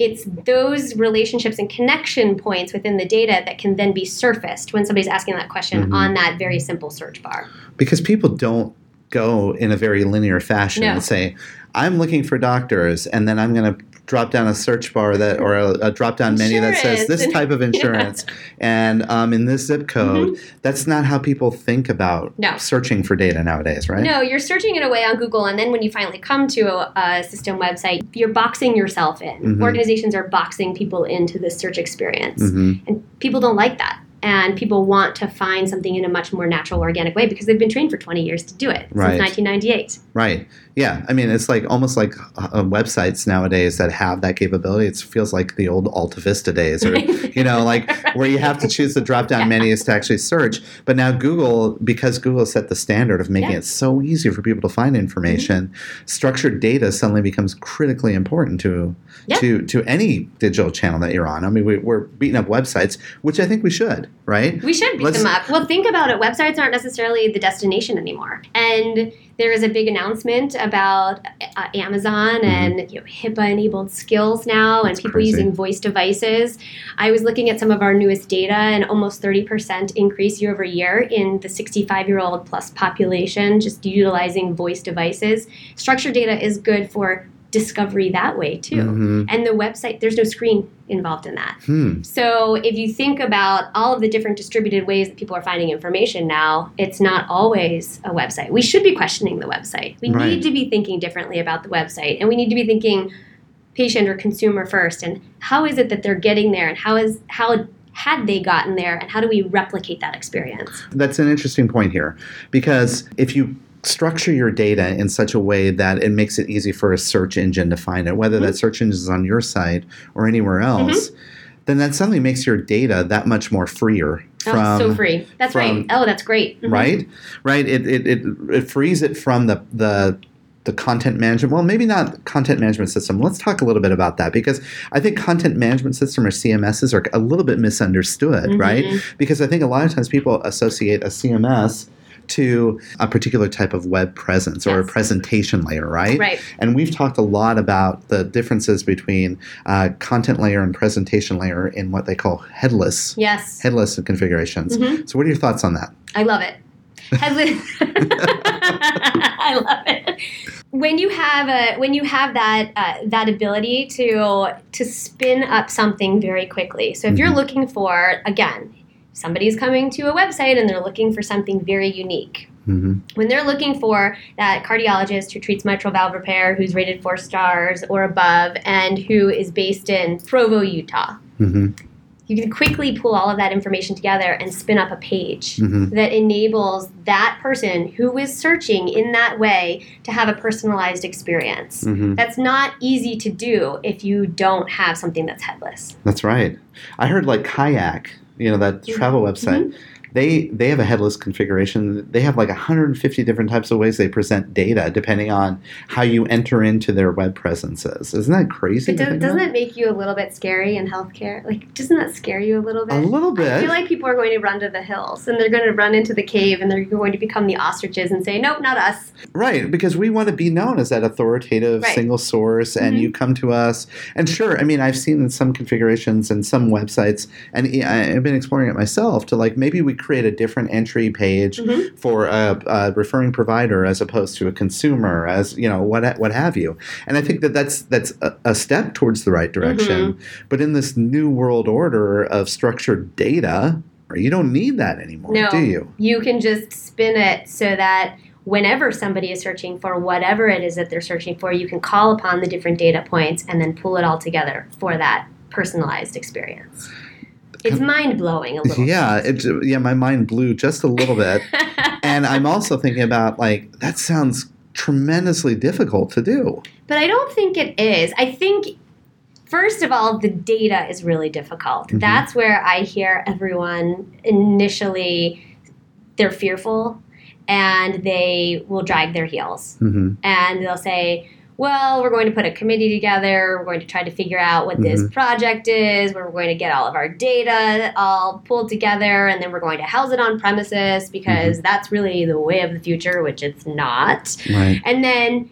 [SPEAKER 5] It's those relationships and connection points within the data that can then be surfaced when somebody's asking that question
[SPEAKER 2] Mhm.
[SPEAKER 5] on that very simple search bar.
[SPEAKER 2] Because people don't go in a very linear fashion
[SPEAKER 5] No.
[SPEAKER 2] and say, "I'm looking for doctors," and then I'm going to drop down a search bar that or a, a drop down menu that says this type of insurance and um, in this zip code. That's not how people think about
[SPEAKER 5] Mm-hmm. No.
[SPEAKER 2] searching for data nowadays, right?
[SPEAKER 5] No, you're searching it away on Google, and then when you finally come to a, a system website, you're boxing yourself in.
[SPEAKER 2] Mhm.
[SPEAKER 5] Organizations are boxing people into this search experience,
[SPEAKER 2] hmm
[SPEAKER 5] and people don't like that. And people want to find something in a much more natural, organic way because they've been trained for 20 years to do it
[SPEAKER 2] Right.
[SPEAKER 5] since 1998.
[SPEAKER 2] Right. Yeah. I mean, it's like almost like uh, websites nowadays that have that capability. It feels like the old Alta Vista days, or you know, like where you have to choose the drop down menus to actually search. But now Google, because Google set the standard of making
[SPEAKER 5] Yeah.
[SPEAKER 2] it so easy for people to find information, structured data suddenly becomes critically important to
[SPEAKER 5] Yeah.
[SPEAKER 2] to to any digital channel that you're on. I mean, we, we're beating up websites, which I think we should. Right.
[SPEAKER 5] We should beat
[SPEAKER 2] Let's-
[SPEAKER 5] them up. Well, think about it. Websites aren't necessarily the destination anymore. And there is a big announcement about uh, Amazon and you know, HIPAA-enabled skills now, and
[SPEAKER 2] Mm-hmm. That's
[SPEAKER 5] people
[SPEAKER 2] crazy.
[SPEAKER 5] using voice devices. I was looking at some of our newest data, and almost 30% increase year over year in the 65-year-old plus population just utilizing voice devices. Structured data is good for discovery that way too.
[SPEAKER 2] Mhm.
[SPEAKER 5] And the website, there's no screen involved in that.
[SPEAKER 2] Hmm.
[SPEAKER 5] So if you think about all of the different distributed ways that people are finding information now, it's not always a website. We should be questioning the website. We
[SPEAKER 2] Right.
[SPEAKER 5] need to be thinking differently about the website, and we need to be thinking patient or consumer first. And how is it that they're getting there, and how is how had they gotten there, and how do we replicate that experience?
[SPEAKER 2] That's an interesting point here because if you structure your data in such a way that it makes it easy for a search engine to find it, whether that search engine is on your site or anywhere else, then that suddenly makes your data that much more freer from
[SPEAKER 5] oh, so free. That's
[SPEAKER 2] from-
[SPEAKER 5] right. Oh, that's great. Mhm.
[SPEAKER 2] right right it, it, it, it frees it from the the the content management well maybe not content management system let's talk a little bit about that because i think content management system or cms's are a little bit misunderstood
[SPEAKER 5] Mhm.
[SPEAKER 2] right because i think a lot of times people associate a cms to a particular type of web presence or a presentation layer right
[SPEAKER 5] Right.
[SPEAKER 2] and we've talked a lot about the differences between uh, content layer and presentation layer in what they call headless
[SPEAKER 5] Yes.
[SPEAKER 2] headless configurations
[SPEAKER 5] Mhm.
[SPEAKER 2] so what are your thoughts on that
[SPEAKER 5] I love it. Headless. I love it. When you have a when you have that uh, that ability to to spin up something very quickly. So if you're
[SPEAKER 2] Mhm.
[SPEAKER 5] looking for again, somebody's coming to a website and they're looking for something very unique.
[SPEAKER 2] hmm
[SPEAKER 5] When they're looking for that cardiologist who treats mitral valve repair, who's rated four stars or above, and who is based in Provo, Utah,
[SPEAKER 2] hmm
[SPEAKER 5] you can quickly pull all of that information together and spin up a page
[SPEAKER 2] hmm
[SPEAKER 5] that enables that person who is searching in that way to have a personalized experience.
[SPEAKER 2] hmm
[SPEAKER 5] That's not easy to do if you don't have something that's headless.
[SPEAKER 2] That's right. I heard like Kayak, you know, that mm-hmm. travel website. Mm-hmm. They they have a headless configuration. They have like 150 different types of ways they present data depending on how you enter into their web presences. Isn't that crazy?
[SPEAKER 5] But
[SPEAKER 2] to
[SPEAKER 5] does,
[SPEAKER 2] think
[SPEAKER 5] doesn't
[SPEAKER 2] about?
[SPEAKER 5] it make you a little bit scary in healthcare? Like, doesn't that scare you a little bit?
[SPEAKER 2] A little bit.
[SPEAKER 5] I feel like people are going to run to the hills and they're going to run into the cave and they're going to become the ostriches and say, nope, not us.
[SPEAKER 2] Right, because we want to be known as that authoritative
[SPEAKER 5] Right.
[SPEAKER 2] single source, and
[SPEAKER 5] Mhm.
[SPEAKER 2] you come to us. And sure, I mean, I've seen in some configurations and some websites, and I- I've been exploring it myself. To like maybe we create a different entry page
[SPEAKER 5] Mhm.
[SPEAKER 2] for a, a referring provider as opposed to a consumer, as you know, what what have you. And I think that that's that's a, a step towards the right direction.
[SPEAKER 5] Mm-hmm.
[SPEAKER 2] But in this new world order of structured data, you don't need that anymore,
[SPEAKER 5] No,
[SPEAKER 2] do you?
[SPEAKER 5] You can just spin it so that whenever somebody is searching for whatever it is that they're searching for, you can call upon the different data points and then pull it all together for that personalized experience. It's mind blowing a little.
[SPEAKER 2] Yeah, it, yeah, my mind blew just a little bit. and I'm also thinking about like that sounds tremendously difficult to do.
[SPEAKER 5] But I don't think it is. I think, first of all, the data is really difficult.
[SPEAKER 2] Mhm.
[SPEAKER 5] That's where I hear everyone initially, they're fearful and they will drag their heels.
[SPEAKER 2] hmm
[SPEAKER 5] And they'll say, well, we're going to put a committee together. We're going to try to figure out what this
[SPEAKER 2] Mhm.
[SPEAKER 5] project is. Where we're going to get all of our data all pulled together, and then we're going to house it on premises because that's really the way of the future, which it's not.
[SPEAKER 2] Right.
[SPEAKER 5] And then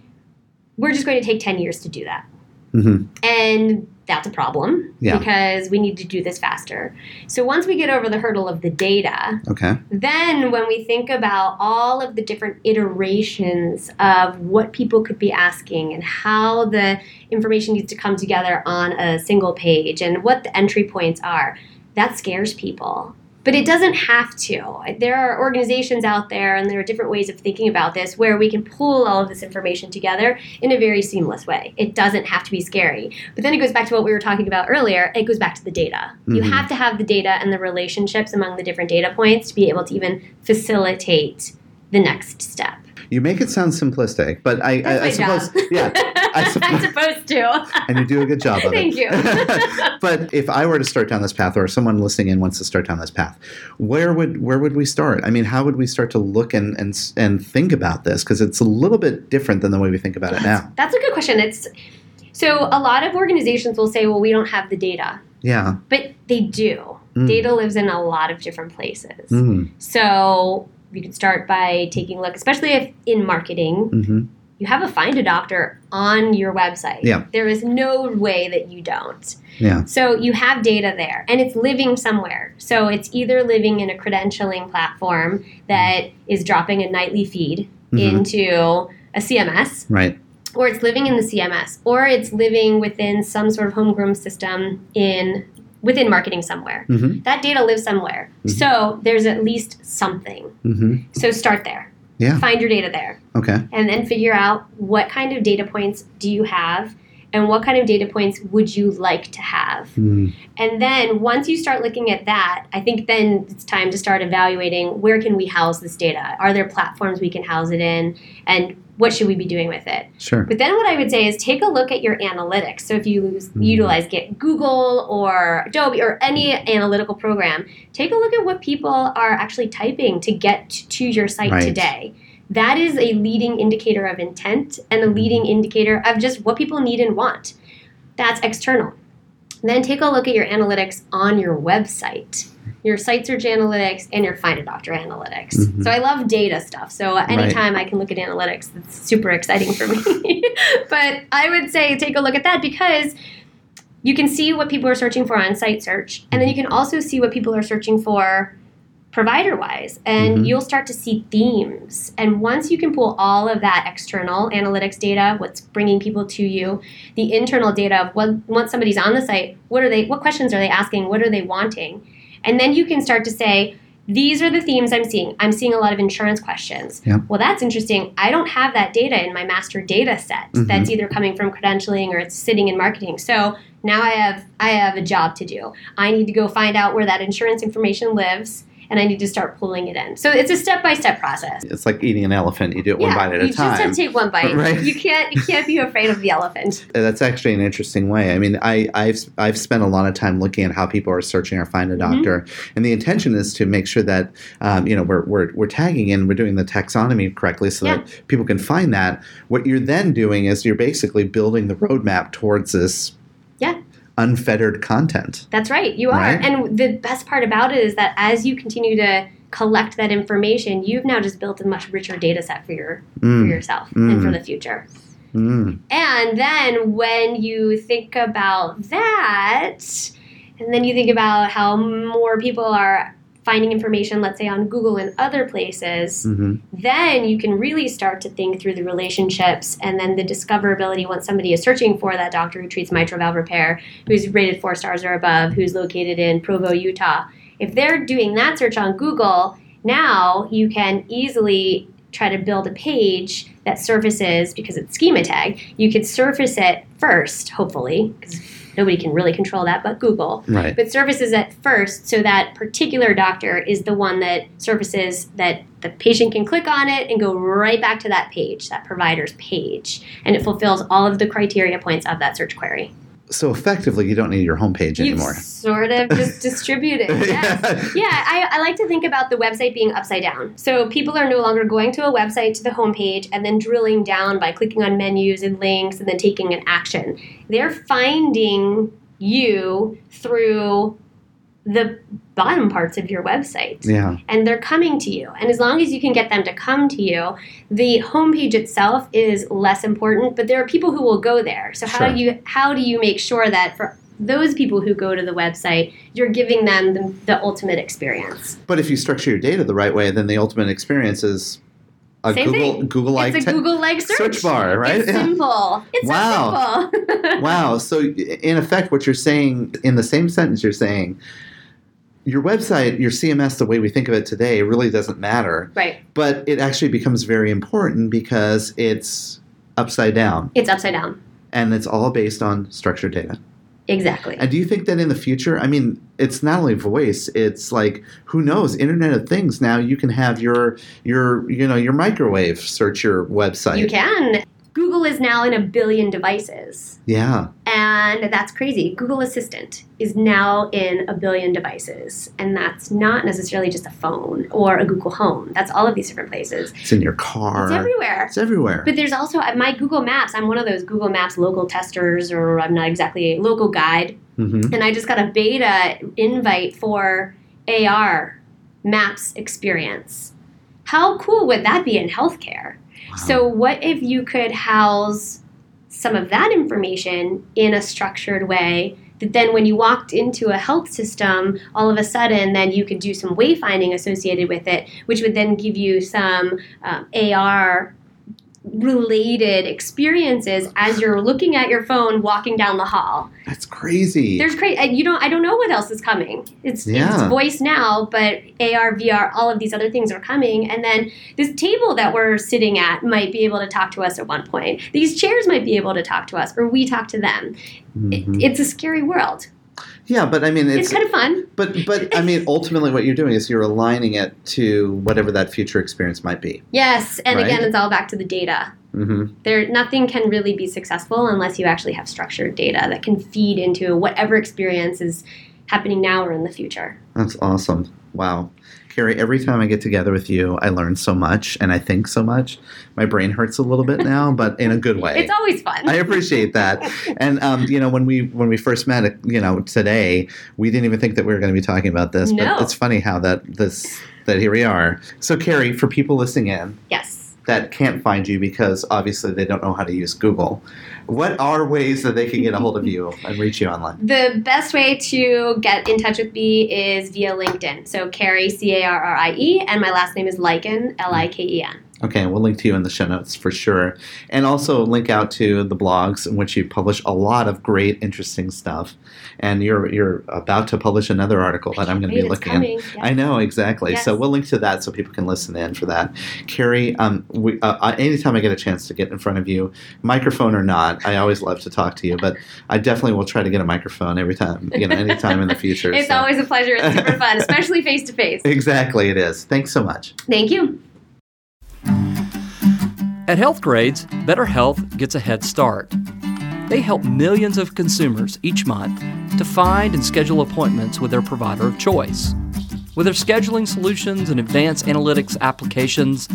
[SPEAKER 5] we're just going to take 10 years to do that.
[SPEAKER 2] hmm
[SPEAKER 5] And that's a problem
[SPEAKER 2] Yeah.
[SPEAKER 5] because we need to do this faster. So once we get over the hurdle of the data,
[SPEAKER 2] Okay.
[SPEAKER 5] then when we think about all of the different iterations of what people could be asking and how the information needs to come together on a single page and what the entry points are, that scares people. But it doesn't have to. There are organizations out there, and there are different ways of thinking about this where we can pull all of this information together in a very seamless way. It doesn't have to be scary. But then it goes back to what we were talking about earlier. It goes back to the data. You
[SPEAKER 2] Mhm.
[SPEAKER 5] have to have the data and the relationships among the different data points to be able to even facilitate the next step.
[SPEAKER 2] You make it sound simplistic, but I, I, I suppose,
[SPEAKER 5] job.
[SPEAKER 2] yeah, I suppose,
[SPEAKER 5] I'm supposed to.
[SPEAKER 2] and you do a good job of
[SPEAKER 5] Thank
[SPEAKER 2] it.
[SPEAKER 5] Thank you.
[SPEAKER 2] but if I were to start down this path, or someone listening in wants to start down this path, where would where would we start? I mean, how would we start to look and and and think about this? Because it's a little bit different than the way we think about it now.
[SPEAKER 5] That's a good question. It's so a lot of organizations will say, "Well, we don't have the data,"
[SPEAKER 2] Yeah.
[SPEAKER 5] but they do.
[SPEAKER 2] Mm.
[SPEAKER 5] Data lives in a lot of different places.
[SPEAKER 2] Mm.
[SPEAKER 5] So you can start by taking a look, especially if in marketing
[SPEAKER 2] hmm
[SPEAKER 5] you have a find a doctor on your website.
[SPEAKER 2] Yeah.
[SPEAKER 5] There is no way that you don't.
[SPEAKER 2] Yeah.
[SPEAKER 5] So you have data there and it's living somewhere. So it's either living in a credentialing platform that is dropping a nightly feed
[SPEAKER 2] Mhm.
[SPEAKER 5] into a CMS
[SPEAKER 2] Right.
[SPEAKER 5] or it's living in the CMS, or it's living within some sort of homegrown system in within marketing somewhere.
[SPEAKER 2] hmm
[SPEAKER 5] That data lives somewhere.
[SPEAKER 2] Mhm.
[SPEAKER 5] So there's at least something.
[SPEAKER 2] hmm
[SPEAKER 5] So start there.
[SPEAKER 2] Yeah.
[SPEAKER 5] Find your data there.
[SPEAKER 2] Okay.
[SPEAKER 5] And then figure out what kind of data points do you have and what kind of data points would you like to have.
[SPEAKER 2] Mm.
[SPEAKER 5] And then once you start looking at that, I think then it's time to start evaluating where can we house this data? Are there platforms we can house it in? And what should we be doing with it?
[SPEAKER 2] Sure.
[SPEAKER 5] But then what I would say is take a look at your analytics. So if you use,
[SPEAKER 2] Mhm.
[SPEAKER 5] utilize get Google or Adobe or any analytical program, take a look at what people are actually typing to get to your site
[SPEAKER 2] Right.
[SPEAKER 5] today. That is a leading indicator of intent and a leading indicator of just what people need and want. That's external. Then take a look at your analytics on your website, your site search analytics, and your Find a Doctor analytics.
[SPEAKER 2] Mhm.
[SPEAKER 5] So I love data stuff. So anytime I can look at analytics, it's super exciting for me. but I would say take a look at that because you can see what people are searching for on site search, and then you can also see what people are searching for provider wise and
[SPEAKER 2] Mhm.
[SPEAKER 5] you'll start to see themes and once you can pull all of that external analytics data what's bringing people to you the internal data of what once somebody's on the site what are they what questions are they asking what are they wanting and then you can start to say these are the themes i'm seeing. I'm seeing a lot of insurance questions.
[SPEAKER 2] Yeah.
[SPEAKER 5] well that's interesting. I don't have that data in my master data set
[SPEAKER 2] Mhm.
[SPEAKER 5] that's either coming from credentialing or it's sitting in marketing. So now i have i have a job to do. I need to go find out where that insurance information lives and I need to start pulling it in. So it's a step by step process.
[SPEAKER 2] It's like eating an elephant. You do it one bite at a time.
[SPEAKER 5] You just have to take one bite.
[SPEAKER 2] Right.
[SPEAKER 5] You can't you can't be afraid of the elephant.
[SPEAKER 2] That's actually an interesting way. I mean, I, I've I've spent a lot of time looking at how people are searching or find a
[SPEAKER 5] Mm-hmm.
[SPEAKER 2] doctor, and the intention is to make sure that um, you know we're, we're we're tagging in, we're doing the taxonomy correctly, so
[SPEAKER 5] Yeah.
[SPEAKER 2] that people can find that. What you're then doing is you're basically building the roadmap towards this. Unfettered content.
[SPEAKER 5] That's right. You are.
[SPEAKER 2] Right.
[SPEAKER 5] And the best part about it is that as you continue to collect that information, you've now just built a much richer data set for your for
[SPEAKER 2] Mm,
[SPEAKER 5] yourself and for
[SPEAKER 2] Mm.
[SPEAKER 5] the future.
[SPEAKER 2] mm,
[SPEAKER 5] And then when you think about that, and then you think about how more people are finding information, let's say on Google and other places,
[SPEAKER 2] mhm.
[SPEAKER 5] then you can really start to think through the relationships and then the discoverability once somebody is searching for that doctor who treats mitral valve repair, who's rated four stars or above, who's located in Provo, Utah. If they're doing that search on Google, now you can easily try to build a page that surfaces because it's schema tag. You could surface it first, hopefully, because nobody can really control that but Google
[SPEAKER 2] Right.
[SPEAKER 5] but surfaces at first so that particular doctor is the one that surfaces that the patient can click on it and go right back to that page, that provider's page, and it fulfills all of the criteria points of that search query.
[SPEAKER 2] So effectively, you don't need your homepage
[SPEAKER 5] You've
[SPEAKER 2] anymore.
[SPEAKER 5] sort of just distributed. Yes. Yeah, I, I like to think about the website being upside down. So people are no longer going to a website to the homepage and then drilling down by clicking on menus and links and then taking an action. They're finding you through the bottom parts of your website
[SPEAKER 2] Yeah.
[SPEAKER 5] and they're coming to you. And as long as you can get them to come to you, the homepage itself is less important, but there are people who will go there. So how
[SPEAKER 2] Sure.
[SPEAKER 5] do you how do you make sure that for those people who go to the website, you're giving them the, the ultimate experience.
[SPEAKER 2] But if you structure your data the right way, then the ultimate experience is a
[SPEAKER 5] Same
[SPEAKER 2] Google. Google like
[SPEAKER 5] it's a Google like search.
[SPEAKER 2] search bar, right?
[SPEAKER 5] It's
[SPEAKER 2] Yeah.
[SPEAKER 5] simple. It's
[SPEAKER 2] Wow.
[SPEAKER 5] so simple.
[SPEAKER 2] Wow. So in effect, what you're saying in the same sentence, you're saying your website, your CMS, the way we think of it today, really doesn't matter.
[SPEAKER 5] Right.
[SPEAKER 2] But it actually becomes very important because it's upside down
[SPEAKER 5] It's upside down.
[SPEAKER 2] and it's all based on structured data.
[SPEAKER 5] Exactly.
[SPEAKER 2] And do you think that in the future, I mean, it's not only voice, it's like who knows, Internet of Things now you can have your your you know, your microwave search your website.
[SPEAKER 5] You can. Google is now in a billion devices.
[SPEAKER 2] Yeah.
[SPEAKER 5] And that's crazy. Google Assistant is now in a billion devices. And that's not necessarily just a phone or a Google Home. That's all of these different places.
[SPEAKER 2] It's in your car.
[SPEAKER 5] It's everywhere.
[SPEAKER 2] It's everywhere.
[SPEAKER 5] But there's also uh, my Google Maps. I'm one of those Google Maps local testers, or I'm not exactly a local guide.
[SPEAKER 2] hmm
[SPEAKER 5] And I just got a beta invite for AR Maps experience. How cool would that be in healthcare? So, what if you could house some of that information in a structured way? That then, when you walked into a health system, all of a sudden, then you could do some wayfinding associated with it, which would then give you some um, AR related experiences as you're looking at your phone walking down the hall.
[SPEAKER 2] That's crazy.
[SPEAKER 5] There's crazy. You don't. I don't know what else is coming. It's,
[SPEAKER 2] Yeah.
[SPEAKER 5] it's voice now, but AR, VR, all of these other things are coming. And then this table that we're sitting at might be able to talk to us at one point. These chairs might be able to talk to us, or we talk to them. It-
[SPEAKER 2] Mhm.
[SPEAKER 5] it's a scary world.
[SPEAKER 2] Yeah, but I mean,
[SPEAKER 5] It's,
[SPEAKER 2] it's,
[SPEAKER 5] kind of fun.
[SPEAKER 2] but but I mean, ultimately, what you're doing is you're aligning it to whatever that future experience might be.
[SPEAKER 5] Yes, and
[SPEAKER 2] Right.
[SPEAKER 5] again, it's all back to the data.
[SPEAKER 2] hmm
[SPEAKER 5] There, nothing can really be successful unless you actually have structured data that can feed into whatever experience is happening now or in the future.
[SPEAKER 2] That's awesome. Wow. Carrie, every time I get together with you, I learn so much and I think so much. My brain hurts a little bit now, but in a good way.
[SPEAKER 5] It's always fun.
[SPEAKER 2] I appreciate that. And um, you know, when we when we first met, you know, today, we didn't even think that we were going to be talking about this.
[SPEAKER 5] No.
[SPEAKER 2] But it's funny how that this that here we are. So, Carrie, for people listening in
[SPEAKER 5] yes.
[SPEAKER 2] That can't find you because obviously they don't know how to use Google, what are ways that they can get a hold of you and reach you online?
[SPEAKER 5] The best way to get in touch with me is via LinkedIn. So Carrie, C A R R I E, and my last name is Liken, L I K E N.
[SPEAKER 2] Okay, we'll link to you in the show notes for sure. And also link out to the blogs in which you publish a lot of great, interesting stuff. And you're you're about to publish another article that I'm going to be looking at.
[SPEAKER 5] Yeah.
[SPEAKER 2] I know exactly. So we'll link to that so people can listen in for that. Carrie, um, we, uh, uh, anytime I get a chance to get in front of you, microphone or not, I always love to talk to you. But I definitely will try to get a microphone every time, you know, anytime in the future.
[SPEAKER 5] It's
[SPEAKER 2] so-
[SPEAKER 5] always a pleasure. It's super fun, especially face to face.
[SPEAKER 2] exactly it is. Thanks so much.
[SPEAKER 5] Thank you.
[SPEAKER 3] At Healthgrades, Better Health gets a head start. They help millions of consumers each month to find and schedule appointments with their provider of choice. With their scheduling solutions and advanced analytics applications,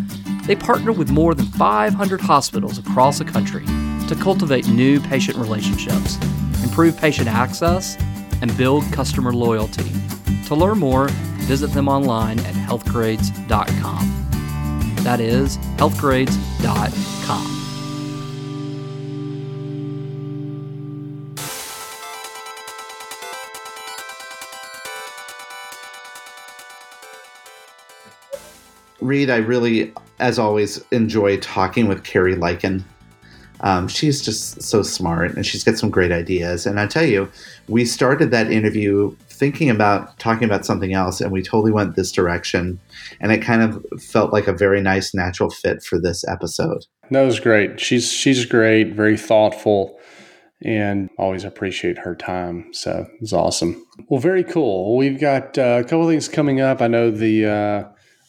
[SPEAKER 3] they partner with more than 500 hospitals across the country to cultivate new patient relationships, improve patient access, and build customer loyalty. To learn more, visit them online at healthgrades.com. That is healthgrades.com.
[SPEAKER 2] Reed, I really, as always, enjoy talking with Carrie Liken. Um, she's just so smart and she's got some great ideas. And I tell you, we started that interview thinking about talking about something else, and we totally went this direction. And it kind of felt like a very nice, natural fit for this episode.
[SPEAKER 1] It was great. She's she's great, very thoughtful, and always appreciate her time. So it's awesome. Well, very cool. We've got uh, a couple things coming up. I know the uh,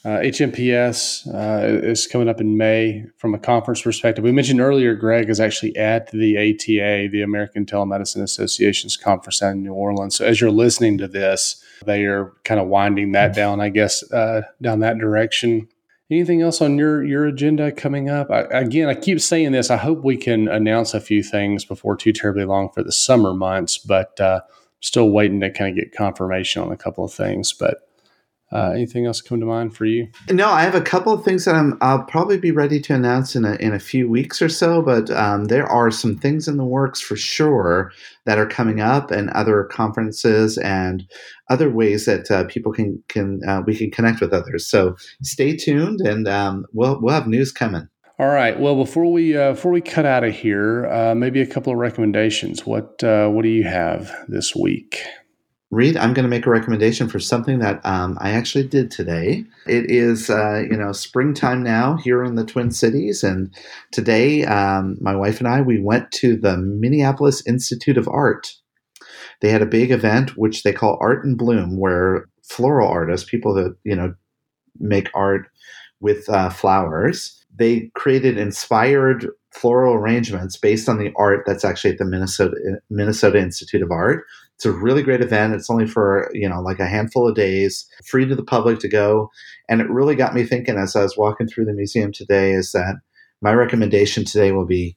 [SPEAKER 1] uh, HMPS uh, is coming up in May from a conference perspective. We mentioned earlier, Greg is actually at the ATA, the American Telemedicine Association's conference in New Orleans. So as you're listening to this, they are kind of winding that down, I guess, uh, down that direction. Anything else on your your agenda coming up? I, again, I keep saying this. I hope we can announce a few things before too terribly long for the summer months, but uh, still waiting to kind of get confirmation on a couple of things. But uh, anything else come to mind for you?
[SPEAKER 2] No, I have a couple of things that I'm, I'll probably be ready to announce in a, in a few weeks or so, but um, there are some things in the works for sure that are coming up, and other conferences and other ways that uh, people can can uh, we can connect with others. So stay tuned, and um, we'll we'll have news coming.
[SPEAKER 1] All right. Well, before we uh, before we cut out of here, uh, maybe a couple of recommendations. What uh, what do you have this week?
[SPEAKER 2] Reed, I'm going to make a recommendation for something that um, I actually did today. It is, uh, you know, springtime now here in the Twin Cities, and today um, my wife and I we went to the Minneapolis Institute of Art. They had a big event which they call Art in Bloom, where floral artists, people that you know make art with uh, flowers, they created inspired floral arrangements based on the art that's actually at the Minnesota Minnesota Institute of Art. It's a really great event. It's only for, you know, like a handful of days, free to the public to go. And it really got me thinking as I was walking through the museum today is that my recommendation today will be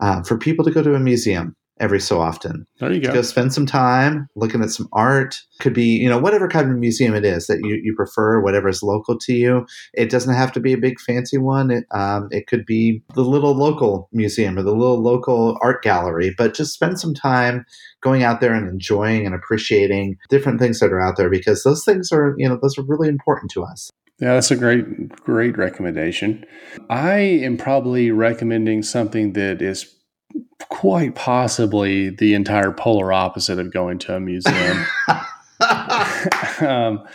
[SPEAKER 2] uh, for people to go to a museum every so often.
[SPEAKER 1] There you go.
[SPEAKER 2] Go spend some time looking at some art. Could be, you know, whatever kind of museum it is that you, you prefer, whatever is local to you. It doesn't have to be a big fancy one. It, um, it could be the little local museum or the little local art gallery, but just spend some time going out there and enjoying and appreciating different things that are out there because those things are, you know, those are really important to us.
[SPEAKER 1] Yeah, that's a great, great recommendation. I am probably recommending something that is quite possibly the entire polar opposite of going to a museum. um,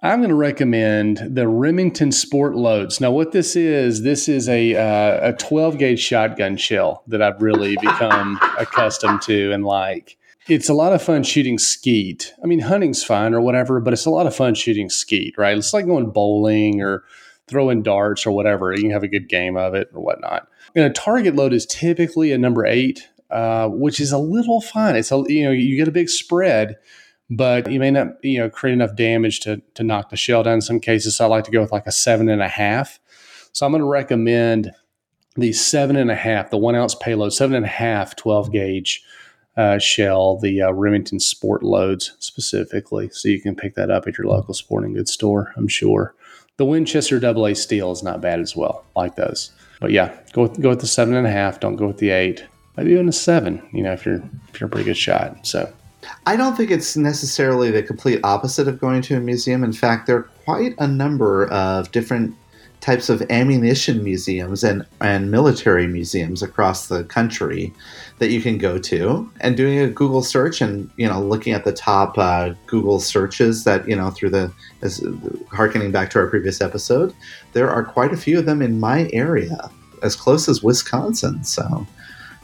[SPEAKER 1] I'm going to recommend the Remington Sport Loads. Now, what this is, this is a uh, a 12 gauge shotgun shell that I've really become accustomed to and like. It's a lot of fun shooting skeet. I mean, hunting's fine or whatever, but it's a lot of fun shooting skeet, right? It's like going bowling or throwing darts or whatever. You can have a good game of it or whatnot. And a target load is typically a number eight, uh, which is a little fun. It's a you know you get a big spread, but you may not you know create enough damage to to knock the shell down. In some cases, so I like to go with like a seven and a half. So I'm going to recommend the seven and a half, the one ounce payload, seven and a half, 12 gauge uh, shell, the uh, Remington Sport Loads specifically. So you can pick that up at your local sporting goods store, I'm sure. The Winchester AA steel is not bad as well, like those. But yeah, go with, go with the seven and a half. Don't go with the eight. Maybe even a seven. You know, if you're if you're a pretty good shot. So
[SPEAKER 2] I don't think it's necessarily the complete opposite of going to a museum. In fact, there are quite a number of different types of ammunition museums and, and military museums across the country that you can go to. And doing a google search and you know looking at the top uh, google searches that you know through the as harkening back to our previous episode there are quite a few of them in my area as close as wisconsin. So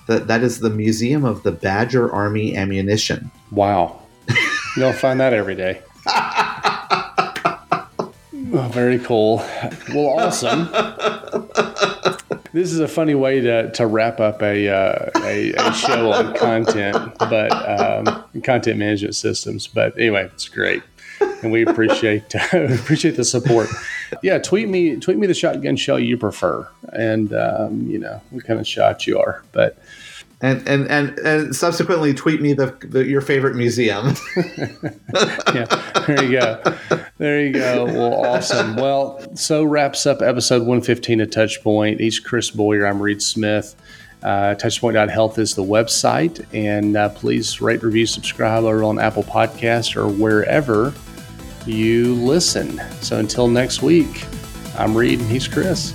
[SPEAKER 2] that that is the museum of the badger army ammunition.
[SPEAKER 1] Wow. You don't find that every day Oh, very cool. Well, awesome. this is a funny way to, to wrap up a, uh, a, a, show on content, but um, content management systems. But anyway, it's great, and we appreciate uh, appreciate the support. Yeah, tweet me tweet me the shotgun shell you prefer, and um, you know what kind of shot you are. But
[SPEAKER 2] and and and, and subsequently tweet me the, the your favorite museum.
[SPEAKER 1] yeah, there you go, there you go. Well, awesome. Well, so wraps up episode 115 of Touchpoint. He's Chris Boyer. I'm Reed Smith. Uh, Touchpoint.health is the website, and uh, please rate, review, subscribe over on Apple Podcast or wherever you listen. So until next week, I'm Reed and he's Chris.